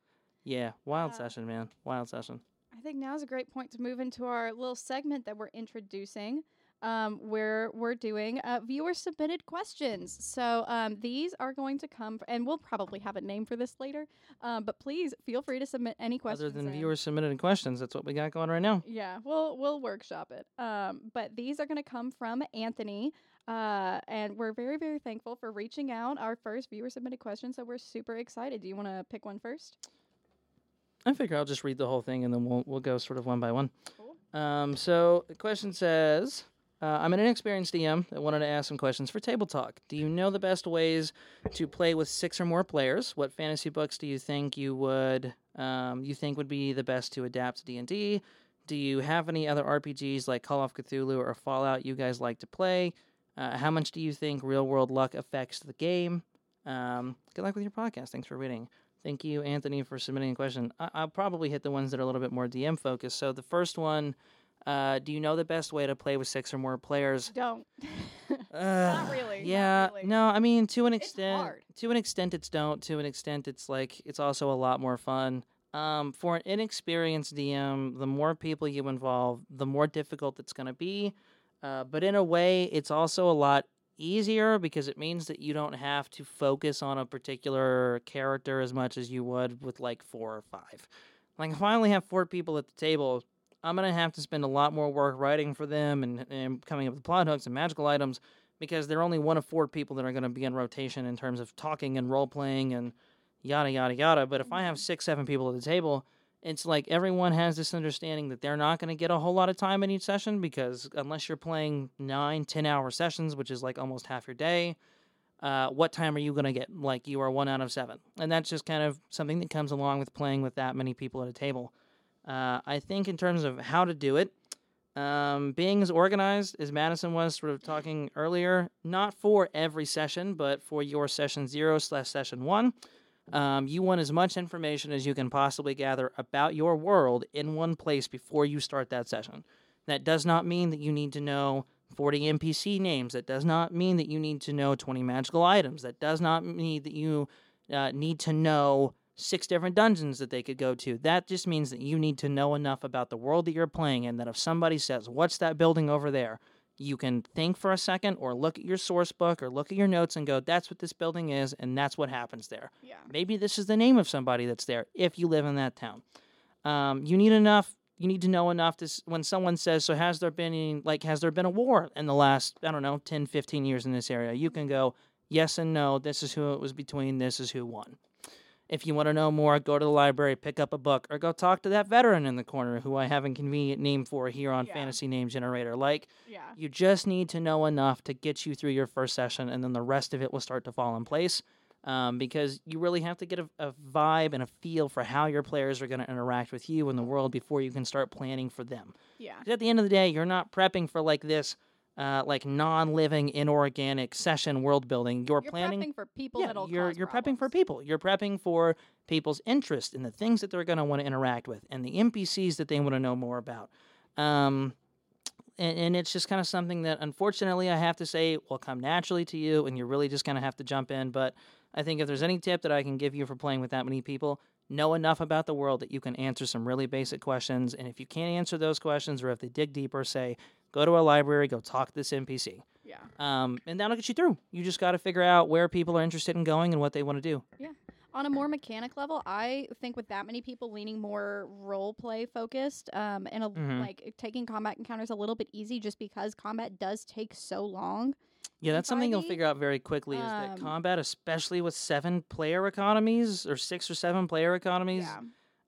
Yeah, wild Uh, session, man. Wild session. I think now is a great point to move into our little segment that we're introducing, um, where we're doing uh, viewer submitted questions. So um, these are going to come, f- and we'll probably have a name for this later. Um, but please feel free to submit any questions. Other than in. viewers submitted questions, that's what we got going right now. Yeah, we'll we'll workshop it. Um, but these are going to come from Anthony, uh, and we're very very thankful for reaching out. Our first viewer submitted question, so we're super excited. Do you want to pick one first? I figure I'll just read the whole thing and then we'll we'll go sort of one by one. Cool. Um, so the question says, uh, "I'm an inexperienced DM that wanted to ask some questions for Table Talk. Do you know the best ways to play with six or more players? What fantasy books do you think you would um, you think would be the best to adapt to D and D? Do you have any other RPGs like Call of Cthulhu or Fallout you guys like to play? Uh, how much do you think real world luck affects the game? Um, good luck with your podcast. Thanks for reading." Thank you, Anthony, for submitting a question. I- I'll probably hit the ones that are a little bit more DM focused. So the first one, uh, do you know the best way to play with six or more players? Don't. Uh, really, not Yeah. really. No, I mean to an It's extent. hard. To an extent, it's don't. To an extent, it's like it's also a lot more fun. Um, for an inexperienced DM, the more people you involve, the more difficult it's going to be. Uh, but in a way, it's also a lot easier because it means that you don't have to focus on a particular character as much as you would with like four or five. Like if I only have four people at the table, I'm gonna have to spend a lot more work writing for them and, and coming up with plot hooks and magical items because they're only one of four people that are to be in rotation in terms of talking and role playing and yada yada yada. But if I have six, seven people at the table, it's like everyone has this understanding that they're not to get a whole lot of time in each session because unless you're playing nine, ten hour sessions, which is like almost half your day, uh, what time are you to get? Like you are one out of seven. And that's just kind of something that comes along with playing with that many people at a table. Uh, I think in terms of how to do it, um, being as organized as Madison was sort of talking earlier, not for every session, but for your session zero slash session one, um, you want as much information as you can possibly gather about your world in one place before you start that session. That does not mean that you need to know 40 NPC names. That does not mean that you need to know 20 magical items. That does not mean that you uh, need to know six different dungeons that they could go to. That just means that you need to know enough about the world that you're playing in that if somebody says, What's that building over there? you can think for a second or look at your source book or look at your notes and go, That's what this building is, and that's what happens there. Yeah. Maybe this is the name of somebody that's there if you live in that town. Um, you need enough. You need to know enough to when someone says, "So has there been any, like has there been a war in the last I don't know 10, 15 years in this area?" You can go yes and no. This is who it was between. This is who won. If you want to know more, go to the library, pick up a book, or go talk to that veteran in the corner who I have a convenient name for here on Yeah. Fantasy Name Generator. Like Yeah. you just need to know enough to get you through your first session, and then the rest of it will start to fall in place. Um, because you really have to get a, a vibe and a feel for how your players are going to interact with you in the world before you can start planning for them. Yeah. at the end of the day, you're not prepping for like this, uh, like non-living, inorganic session world building. You're, You're planning. prepping for people yeah, that'll you're you're prepping for people. You're prepping for people's interest in the things that they're going to want to interact with and the NPCs that they want to know more about. Um, and, and it's just kind of something that unfortunately I have to say will come naturally to you, and you're really just going to have to jump in. But I think if there's any tip that I can give you for playing with that many people, know enough about the world that you can answer some really basic questions. And if you can't answer those questions, or if they dig deeper, say, go to a library, go talk to this NPC. Yeah. Um, and that'll get you through. You just got to figure out where people are interested in going and what they want to do. Yeah. On a more mechanic level, I think with that many people leaning more role play focused, um, and a, Mhm. like taking combat encounters a little bit easy, just because combat does take so long. Yeah, that's something you'll figure out very quickly is that um, combat, especially with seven player economies or six or seven player economies, Yeah.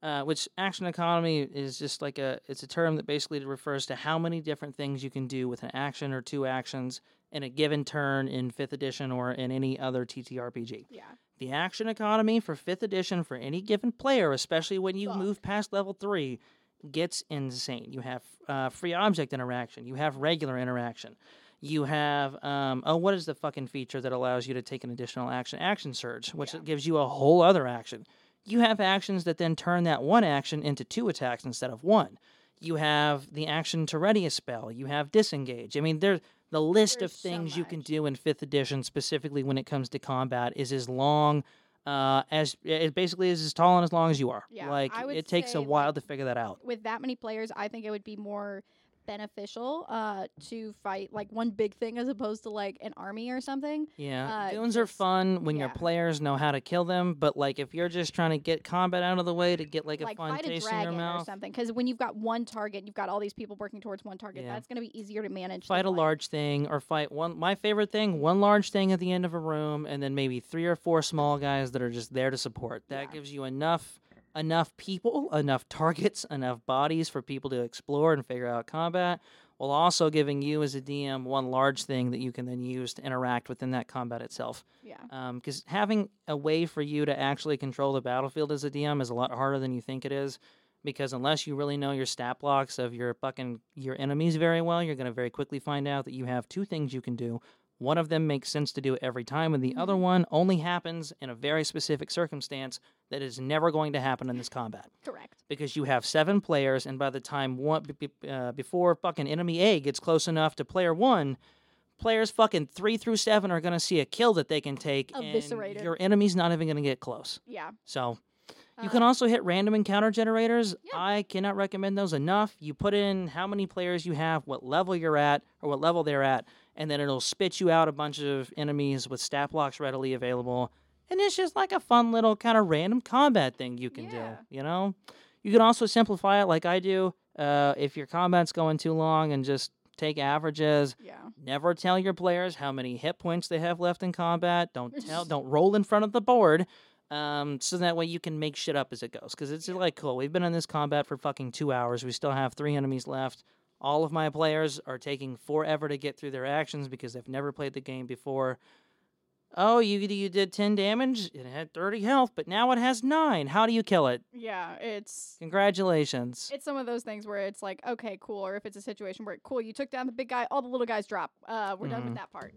Uh, which action economy is just like a it's a term that basically refers to how many different things you can do with an action or two actions in a given turn in fifth edition or in any other TTRPG. Yeah. The action economy for fifth edition for any given player, especially when you Fuck. move past level three, gets insane. You have uh, free object interaction. You have regular interaction. You have um, oh, what is the fucking feature that allows you to take an additional action? Action surge, which Yeah. gives you a whole other action. You have actions that then turn that one action into two attacks instead of one. You have the action to ready a spell. You have disengage. I mean, there the list There's of so things you can do in fifth edition, specifically when it comes to combat, is as long uh, as it basically is as tall and as long as you are. Yeah, like it takes a while like, to figure that out. With that many players, I think it would be more beneficial uh, to fight like one big thing as opposed to like an army or something. Yeah, uh, goons are fun when your players know how to kill them, but like if you're just trying to get combat out of the way to get like a like fun fight a taste in your dragon or something. Because when you've got one target, you've got all these people working towards one target. Yeah. That's going to be easier to manage. fight a like- large thing or fight one. My favorite thing: one large thing at the end of a room, and then maybe three or four small guys that are just there to support. That Yeah. gives you enough enough people, enough targets, enough bodies for people to explore and figure out combat, while also giving you as a DM one large thing that you can then use to interact within that combat itself. Yeah. Um, because having a way for you to actually control the battlefield as a DM is a lot harder than you think it is. Because unless you really know your stat blocks of your fucking your enemies very well, you're going to very quickly find out that you have two things you can do. One of them makes sense to do every time, and the other Mhm. one only happens in a very specific circumstance that is never going to happen in this combat Correct. because you have seven players, and by the time one uh, before fucking enemy A gets close enough to player one, players fucking three through seven are gonna see a kill that they can take, Eviscerated. and your enemy's not even gonna get close. Yeah. So you Uh, can also hit random encounter generators. Yeah. I cannot recommend those enough. You put in how many players you have, what level you're at, or what level they're at, and then it'll spit you out a bunch of enemies with stat blocks readily available. And it's just like a fun little kind of random combat thing you can Yeah. do. You know, you can also simplify it like I do. Uh, if your combat's going too long, and just take averages. Yeah. Never tell your players how many hit points they have left in combat. Don't tell. don't roll in front of the board. Um, so that way you can make shit up as it goes. Because it's Yeah. like cool. We've been in this combat for fucking two hours. We still have three enemies left. All of my players are taking forever to get through their actions because they've never played the game before. Oh, you you did ten damage. It had thirty health, but now it has nine. How do you kill it? Yeah. It's Congratulations. it's some of those things where it's like, okay, cool. Or if it's a situation where cool, you took down the big guy, all the little guys drop. Uh, we're done Mhm. with that part.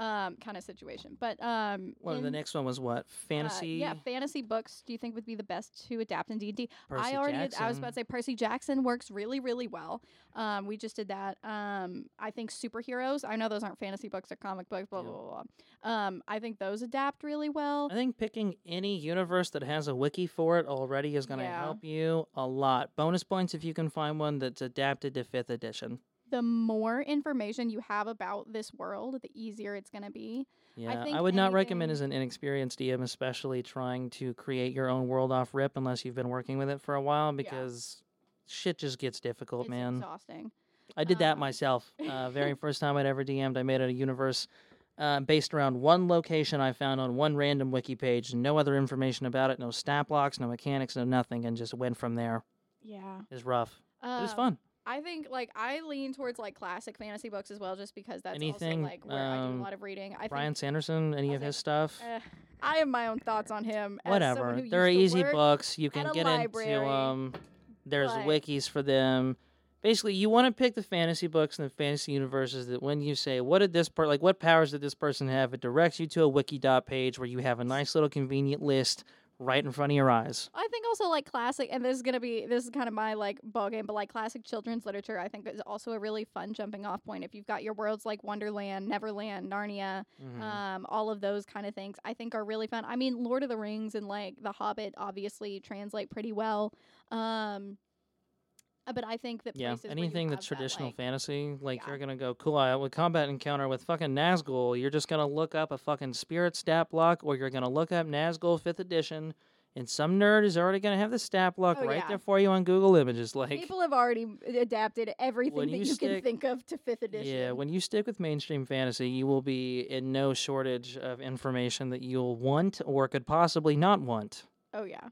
Um, kind of situation. But um, Well, the next one was what? uh, Fantasy. yeah, fantasy books. Do you think would be the best to adapt in D and D? I already, did, I was about to say Percy Jackson works really, really well. Um, we just did that. Um, I think superheroes. I know those aren't fantasy books; they're comic books. Blah blah blah. blah. Um, I think those adapt really well. I think picking any universe that has a wiki for it already is going to Yeah. help you a lot. Bonus points if you can find one that's adapted to fifth edition. The more information you have about this world, the easier it's going to be. Yeah, I, think would not recommend as an inexperienced DM, especially trying to create your own world off rip unless you've been working with it for a while because shit just gets difficult, it's man. exhausting. I did that um, myself. Uh, very first time I'd ever DM'd, I made a universe uh, based around one location I found on one random wiki page, no other information about it, no stat blocks, no mechanics, no nothing, and just went from there. Yeah, It was rough. It was Um, fun. I think like I lean towards like classic fantasy books as well, just because that's Anything, also like where I do um, a lot of reading. I Brian think Sanderson, any of say- his stuff? uh, I have my own thoughts on him. as Whatever. They're used to easy books. You can get library, into them. There's but- wikis for them. Basically, you want to pick the fantasy books and the fantasy universes that when you say, "What did this per like? What powers did this person have?" It directs you to a wiki dot page where you have a nice little convenient list right in front of your eyes. I think also like classic, and this is gonna be this is kind of my like ball game, but like classic children's literature, I think is also a really fun jumping off point. If you've got your worlds like Wonderland, Neverland, Narnia, Mhm. um, all of those kind of things, I think are really fun. I mean, Lord of the Rings and like The Hobbit obviously translate pretty well. Um, uh, but I think that yeah, places anything that's have that, traditional like- fantasy, like yeah. you're gonna go, cool. I would combat encounter with fucking Nazgul. You're just gonna look up a fucking spirit stat block, or you're gonna look up Nazgul fifth edition, and some nerd is already gonna have the stat block Oh, right yeah. there for you on Google Images. Like, People have already adapted everything that you you, stick- can think of to fifth edition. Yeah, when you stick with mainstream fantasy, you will be in no shortage of information that you'll want or could possibly not want. Oh yeah.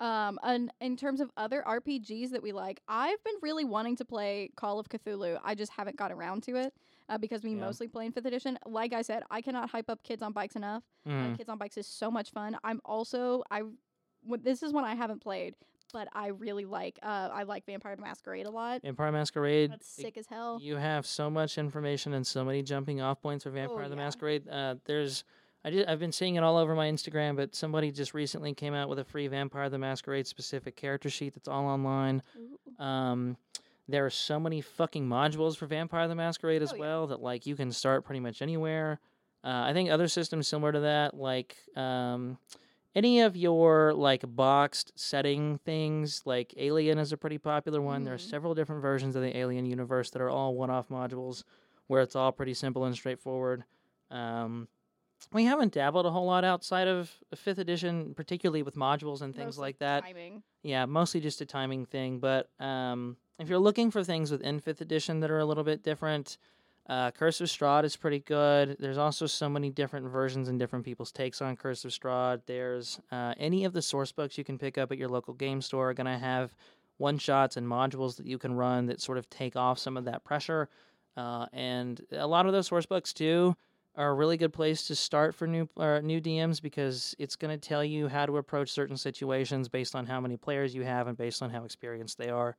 Um, and in terms of other RPGs that we like, I've been really wanting to play Call of Cthulhu. I just haven't got around to it uh, because we Yeah. mostly play in fifth edition. Like I said, I cannot hype up Kids on Bikes enough. Uh, Mm. Kids on Bikes is so much fun. I'm also I. w- This is one I haven't played, but I really like. Uh, I like Vampire Masquerade a lot. Vampire Masquerade. That's sick as hell. You have so much information and so many jumping off points for Vampire the Oh, yeah. Masquerade. Uh, there's, I did, I've been seeing it all over my Instagram, but somebody just recently came out with a free Vampire the Masquerade specific character sheet that's all online. Um, there are so many fucking modules for Vampire the Masquerade as Oh, yeah. well that like you can start pretty much anywhere. Uh, I think other systems similar to that, like um, any of your like boxed setting things, like Alien is a pretty popular one. There are Mhm. several different versions of the Alien universe that are all one-off modules, where it's all pretty simple and straightforward. Um, we haven't dabbled a whole lot outside of fifth edition, particularly with modules and things Mostly like that. Timing. Yeah, mostly just a timing thing. But um, if you're looking for things within fifth edition that are a little bit different, uh, Curse of Strahd is pretty good. There's also so many different versions and different people's takes on Curse of Strahd. There's uh, any of the source books you can pick up at your local game store are going to have one shots and modules that you can run that sort of take off some of that pressure. Uh, and a lot of those source books too are a really good place to start for new uh, new DMs because it's going to tell you how to approach certain situations based on how many players you have and based on how experienced they are.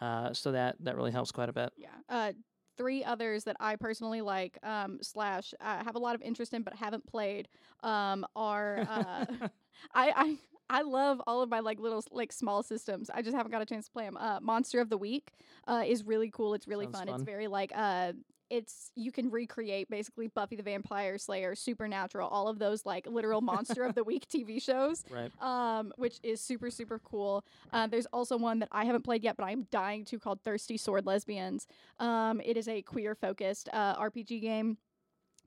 Uh, so that that really helps quite a bit. Yeah. Uh, three others that I personally like um, slash uh, have a lot of interest in but haven't played um, are uh, I, I I love all of my like little like small systems. I just haven't got a chance to play them. Uh, Monster of the Week uh, is really cool. It's really fun. fun. It's very like uh, it's you can recreate basically Buffy the Vampire Slayer, Supernatural, all of those like literal Monster of the Week TV shows Right. um, which is super super cool. Uh, there's also one that I haven't played yet, but I'm dying to called Thirsty Sword Lesbians. Um, it is a queer focused uh, RPG game.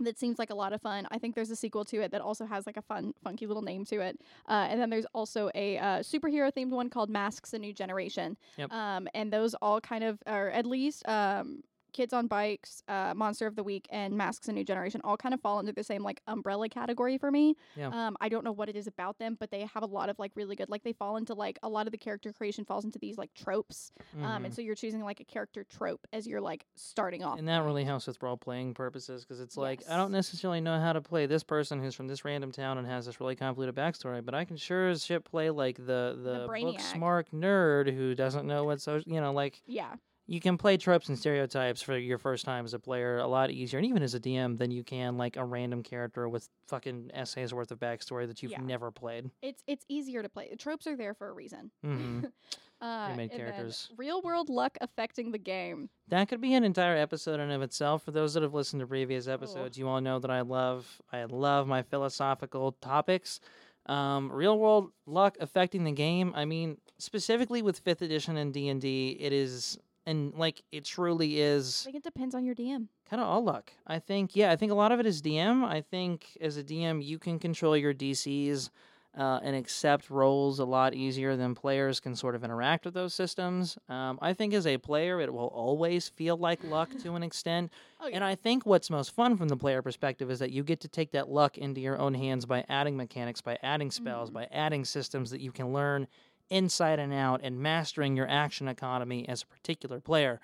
That seems like a lot of fun. I think there's a sequel to it that also has like a fun, funky little name to it. Uh, and then there's also a uh, superhero themed one called Masks: A New Generation. Yep. Um, and those all kind of, or at least um, Kids on Bikes, uh, Monster of the Week, and Masks: A New Generation all kind of fall under the same like umbrella category for me. Yeah. Um, I don't know what it is about them, but they have a lot of like really good. Like they fall into like a lot of the character creation falls into these like tropes. Um, Mhm. and so you're choosing like a character trope as you're like starting off. And that really helps with role playing purposes because it's like I don't necessarily know how to play this person who's from this random town and has this really convoluted backstory, but I can sure as shit play like the the, book smart nerd who doesn't know what so you know like yeah. You can play tropes and stereotypes for your first time as a player a lot easier and even as a DM than you can like a random character with fucking essays worth of backstory that you've Yeah. never played. It's it's easier to play. The tropes are there for a reason. Mhm. uh, Pre-made and then characters. Real world luck affecting the game. That could be an entire episode in of itself. For those that have listened to previous episodes, you all know that I love I love my philosophical topics. Um, real world luck affecting the game. I mean, specifically with fifth edition and D and D, it is and like it truly is. I think it depends on your DM. kind of all luck. I think yeah, I think a lot of it is DM. I think as a DM, you can control your DCs. Uh, and accept rolls a lot easier than players can sort of interact with those systems. Um, I think as a player, it will always feel like luck to an extent. Oh yeah. And I think what's most fun from the player perspective is that you get to take that luck into your own hands by adding mechanics, by adding spells, Mhm. by adding systems that you can learn inside and out, and mastering your action economy as a particular player.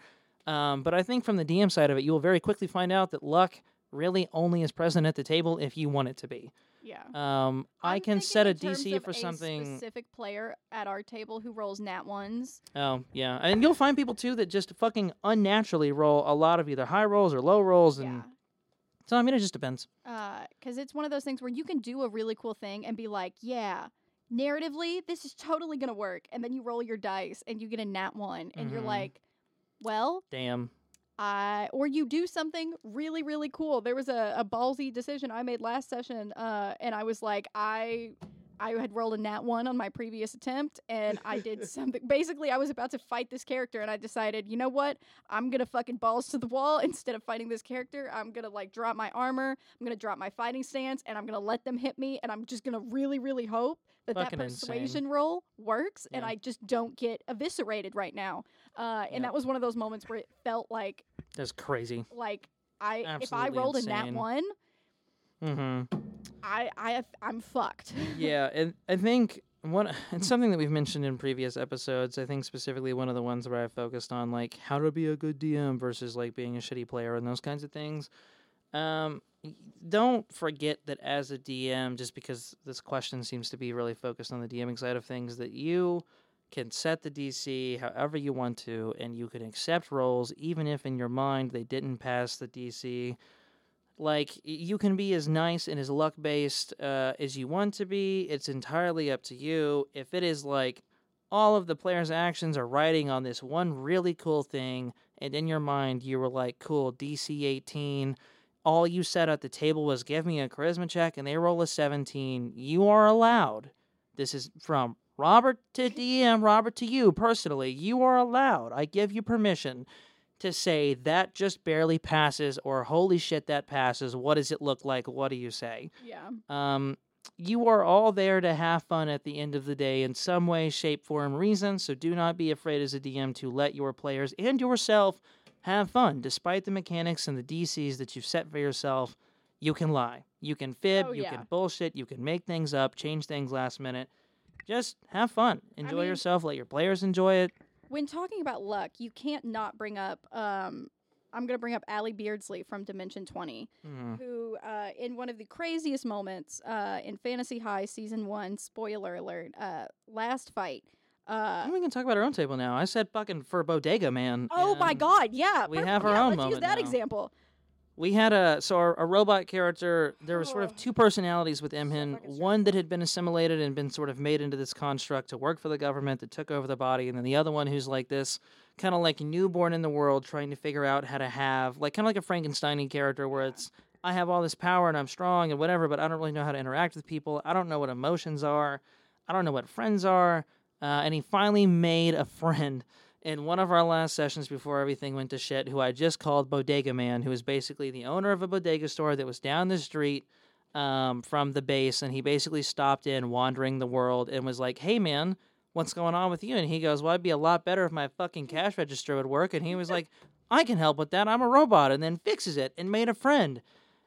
Um, but I think from the DM side of it, you will very quickly find out that luck really only is present at the table if you want it to be. yeah. Um, I can set a DC for a something. specific player at our table who rolls nat ones. Oh, yeah. And you'll find people too that just fucking unnaturally roll a lot of either high rolls or low rolls. And Yeah. so, I mean, it just depends. because it's one of those things where you can do a really cool thing and be like, yeah, narratively, this is totally gonna work, and then you roll your dice and you get a nat one, and you're Mhm. like, well, Damn. I or you do something really really cool. There was a, a ballsy decision I made last session, uh, and I was like, I. I had rolled a nat one on my previous attempt, and I did something. Basically, I was about to fight this character, and I decided, you know what? I'm gonna fucking balls to the wall instead of fighting this character. I'm gonna like drop my armor. I'm gonna drop my fighting stance, and I'm gonna let them hit me. And I'm just gonna really, really hope that Fucking that insane. persuasion roll works, and I just don't get eviscerated right now. Uh, and Yep. that was one of those moments where it felt like That's crazy. like I if I Absolutely rolled a insane. nat one, Mm-hmm. I I I'm fucked. yeah, and I think one it's something that we've mentioned in previous episodes. I think specifically one of the ones where I focused on like how to be a good DM versus like being a shitty player and those kinds of things. Um, don't forget that as a DM, just because this question seems to be really focused on the DMing side of things, that you can set the DC however you want to, and you can accept rolls even if in your mind they didn't pass the DC like you can be as nice and as luck based uh, as you want to be it's entirely up to you. If it is like all of the players actions are riding on this one really cool thing and in your mind you were like cool dc 18 all you said at the table was give me a charisma check and they roll a 17 you are allowed. This is from robert to dm robert to you personally you are allowed. I give you permission to say that just barely passes or holy shit that passes. What does it look like? What do you say? Yeah. um you are all there to have fun at the end of the day in some way shape form reason so do not be afraid as a dm to let your players and yourself have fun. Despite the mechanics and the dcs that you've set for yourself you can lie. You can fib Oh, you yeah. can bullshit you can make things up change things last minute. Just have fun. Enjoy mean- yourself let your players enjoy it When talking about luck, you can't not bring up. Um, I'm gonna bring up Ally Beardsley from Dimension 20, Mhm. who, uh, in one of the craziest moments uh, in Fantasy High Season One, spoiler alert, uh, last fight, Uh, we can talk about our own table now. I said fucking for Bodega Man. oh my god, yeah. we perfect. have our yeah, own let's use that now. example. We had a so our, a robot character. There were sort Oh. of two personalities with Imhin. One that had been assimilated and been sort of made into this construct to work for the government that took over the body, and then the other one who's like this kind of like newborn in the world, trying to figure out how to have like kind of like a Frankenstein character, where it's I have all this power and I'm strong and whatever, but I don't really know how to interact with people. I don't know what emotions are. I don't know what friends are. Uh, and he finally made a friend in one of our last sessions before everything went to shit, who I just called Bodega Man, who is basically the owner of a bodega store that was down the street um, from the base. And he basically stopped in, wandering the world, and was like, hey, man, what's going on with you? And he goes, well, I'd be a lot better if my fucking cash register would work. And he was like, I can help with that. I'm a robot. And then fixes it and made a friend.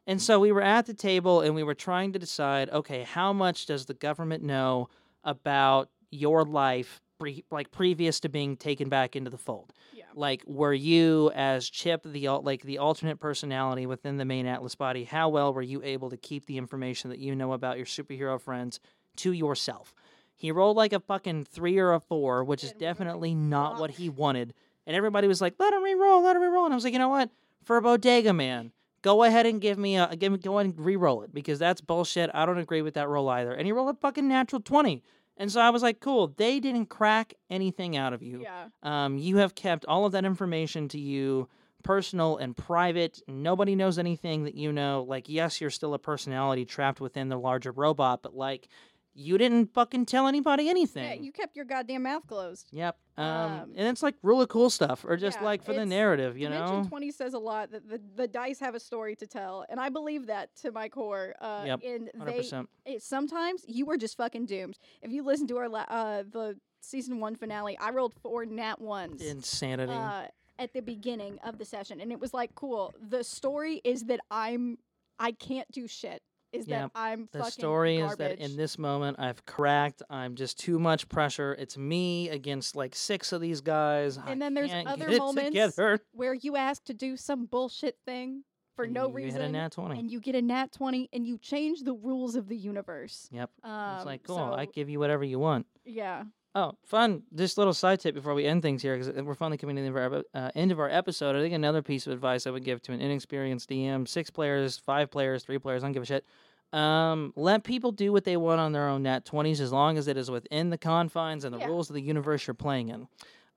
And so we were at the table and we were trying to decide okay, how much does the government know about your life, pre- like previous to being taken back into the fold? Yeah. Like, were you as Chip, the like the alternate personality within the main Atlas body? How well were you able to keep the information that you know about your superhero friends to yourself? He rolled like a fucking three or a four, which is And we were like, definitely not what he wanted. And everybody was like, "Let him re-roll, let him re-roll." And I was like, "You know what? For a Bodega Man, go ahead and give me a give me go ahead and re-roll it because that's bullshit. I don't agree with that roll either." And he rolled a fucking natural twenty. And so I was like, "Cool. They didn't crack anything out of you. Yeah. Um, you have kept all of that information to you." Personal and private. Nobody knows anything that you know. Like, yes, you're still a personality trapped within the larger robot, but like, you didn't fucking tell anybody anything. Yeah, you kept your goddamn mouth closed. Yep. Um, Um, and it's like really cool stuff, or just yeah, like for the narrative, you Dimension know. 20 says a lot that the, the dice have a story to tell, and I believe that to my core. Uh, Yep, And Hundred they, percent. it, sometimes you are just fucking doomed. If you listen to our la- uh, the season one finale, I rolled four nat ones. Insanity. uh, at the beginning of the session, and it was like, cool. The story is that I'm, I can't do shit. Is Yep. that I'm the story garbage. is that in this moment I've cracked. I'm just too much pressure. It's me against like six of these guys. I And then there's other moments together. where you ask to do some bullshit thing for And no you reason, Hit a nat twenty. and you get a nat twenty, and you change the rules of the universe. Yep. Um, it's like cool. I give you whatever you want. yeah. Oh, fun! Just a little side tip before we end things here, because we're finally coming to the end of, our, uh, end of our episode. I think another piece of advice I would give to an inexperienced DM, six players, five players, three players, I don't give a shit. Um, let people do what they want on their own nat twenties, as long as it is within the confines and the Yeah. rules of the universe you're playing in.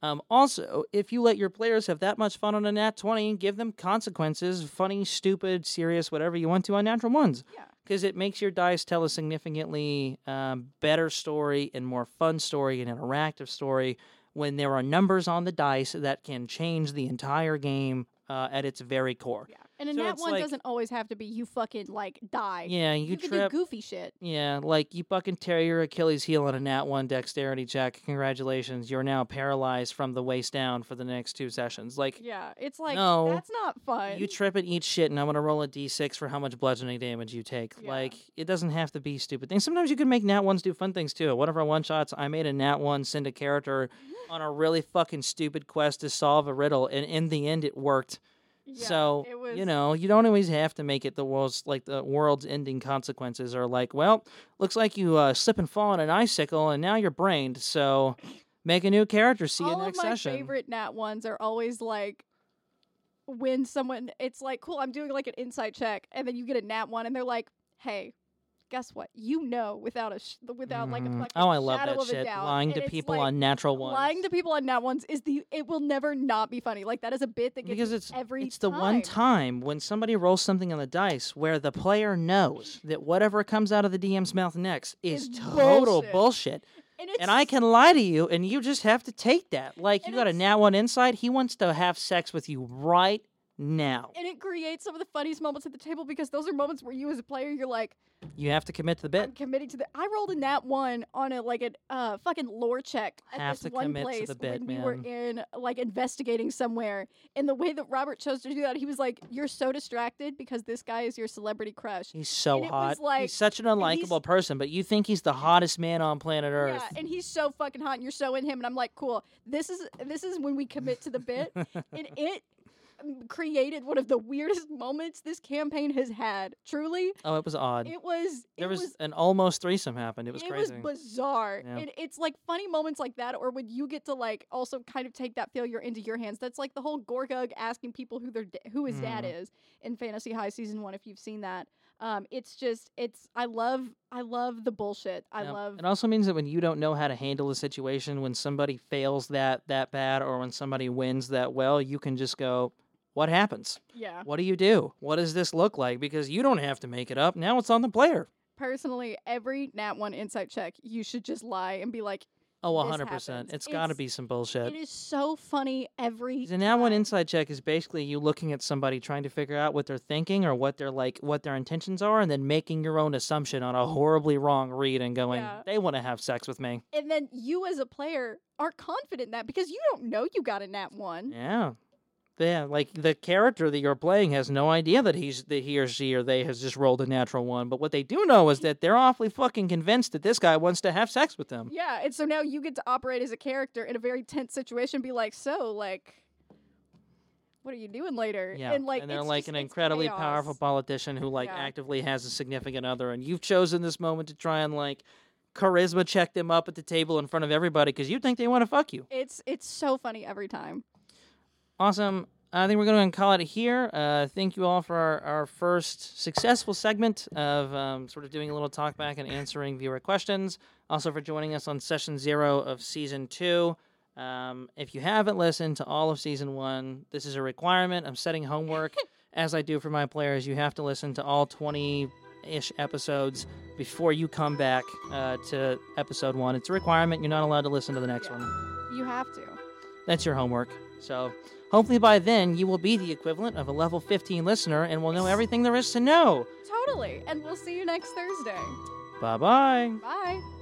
Um, also, if you let your players have that much fun on a nat twenty, give them consequences, funny, stupid, serious, whatever you want to on natural ones Yeah. Because it makes your dice tell a significantly um, better story and more fun story and interactive story when there are numbers on the dice that can change the entire game uh, at its very core. Yeah. And a So nat it's one like- doesn't always have to be you fucking like die. Yeah, you, you can trip. do goofy shit. Yeah, like you fucking tear your Achilles heel on a nat one dexterity check. Congratulations, you're now paralyzed from the waist down for the next two sessions. Like Yeah. It's like No, that's not fun. you trip and eat shit, and I'm gonna roll a d6 for how much bludgeoning damage you take. Yeah. Like it doesn't have to be stupid things. Sometimes you can make nat ones do fun things too. One of our one shots, I made a nat one send a character on a really fucking stupid quest to solve a riddle, and in the end, it worked. Yeah, so it was, you know, you don't always have to make it the world's like the world's ending consequences are like, well, looks like you uh, slip and fall on an icicle, and now you're brained. So make a new character. See all you next of my session. favorite nat ones are always like when someone it's like cool i'm doing like an insight check and then you get a nat one and they're like hey guess what you know without a sh- without like a Mhm. fucking oh, I love shadow that of a doubt. Lying And to it's people like, on natural ones. lying to people on nat ones is the it will never not be funny like that is a bit that gets because me it's every it's the one time when somebody rolls something on the dice where the player knows that whatever comes out of the DM's mouth next is Is total bullshit. bullshit. and, it's And I can lie to you and you just have to take that. Like you got a it's- nat one insight, he wants to have sex with you right now. and it creates some of the funniest moments at the table because those are moments where you as a player you're like You have to commit to the I'm bit. committing to the. I rolled a nat one on a like a uh, fucking lore check at Have this to one commit to place the bit, when we were in like investigating somewhere. And the way that Robert chose to do that, he was like, "You're so distracted because this guy is your celebrity crush." He's so and it was hot. like- he's such an unlikable person, but you think he's the hottest man on planet Earth. Yeah, and he's so fucking hot, and you're so in him, and I'm like, cool. This is this is when we commit to the bit, and it created one of the weirdest moments this campaign has had. Truly, Oh, it was odd. it was. there it was, was an almost threesome happened. It was it crazy. was bizarre. Yeah. And it's like funny moments like that, or when you get to like also kind of take that failure into your hands. That's like the whole Gorgug asking people who their da- who his dad Mhm. is in Fantasy High season one. If you've seen that, um, it's just it's I love I love the bullshit. I love It also means that when you don't know how to handle a situation, when somebody fails that that bad, or when somebody wins that well, you can just go, "What happens? yeah. What do you do? What does this look like?" Because you don't have to make it up. Now it's on the player. Personally, every Nat one insight check, you should just lie and be like, Oh, This 100%. happens. It's got to be some bullshit. it is so funny every. The now one time. insight check is basically you looking at somebody trying to figure out what they're thinking or what their like what their intentions are and then making your own assumption on a horribly wrong read and going, Yeah. "They want to have sex with me." and then you as a player are confident in that because you don't know you got a Nat one. Yeah. Yeah, like the character that you're playing has no idea that he's that he or she or they has just rolled a natural one. But what they do know is that they're awfully fucking convinced that this guy wants to have sex with them. Yeah, and so now you get to operate as a character in a very tense situation. Be like, so like, what are you doing later? Yeah, and like, they're it's like just- an incredibly powerful politician who like Yeah. actively has a significant other, and you've chosen this moment to try and like charisma check them up at the table in front of everybody because you think they want to fuck you. It's it's so funny every time. Awesome. I think we're going to call it here. Uh, thank you all for our, our first successful segment of um, sort of doing a little talk back and answering viewer questions. Also, for joining us on session zero of season two. Um, if you haven't listened to all of season one, this is a requirement. I'm setting homework as I do for my players. You have to listen to all 20 ish episodes before you come back uh, to episode one. It's a requirement. You're not allowed to listen to the next one. You have to. That's your homework. So hopefully by then you will be the equivalent of a level 15 listener and will know everything there is to know. Totally. And we'll see you next Thursday. Bye bye. Bye.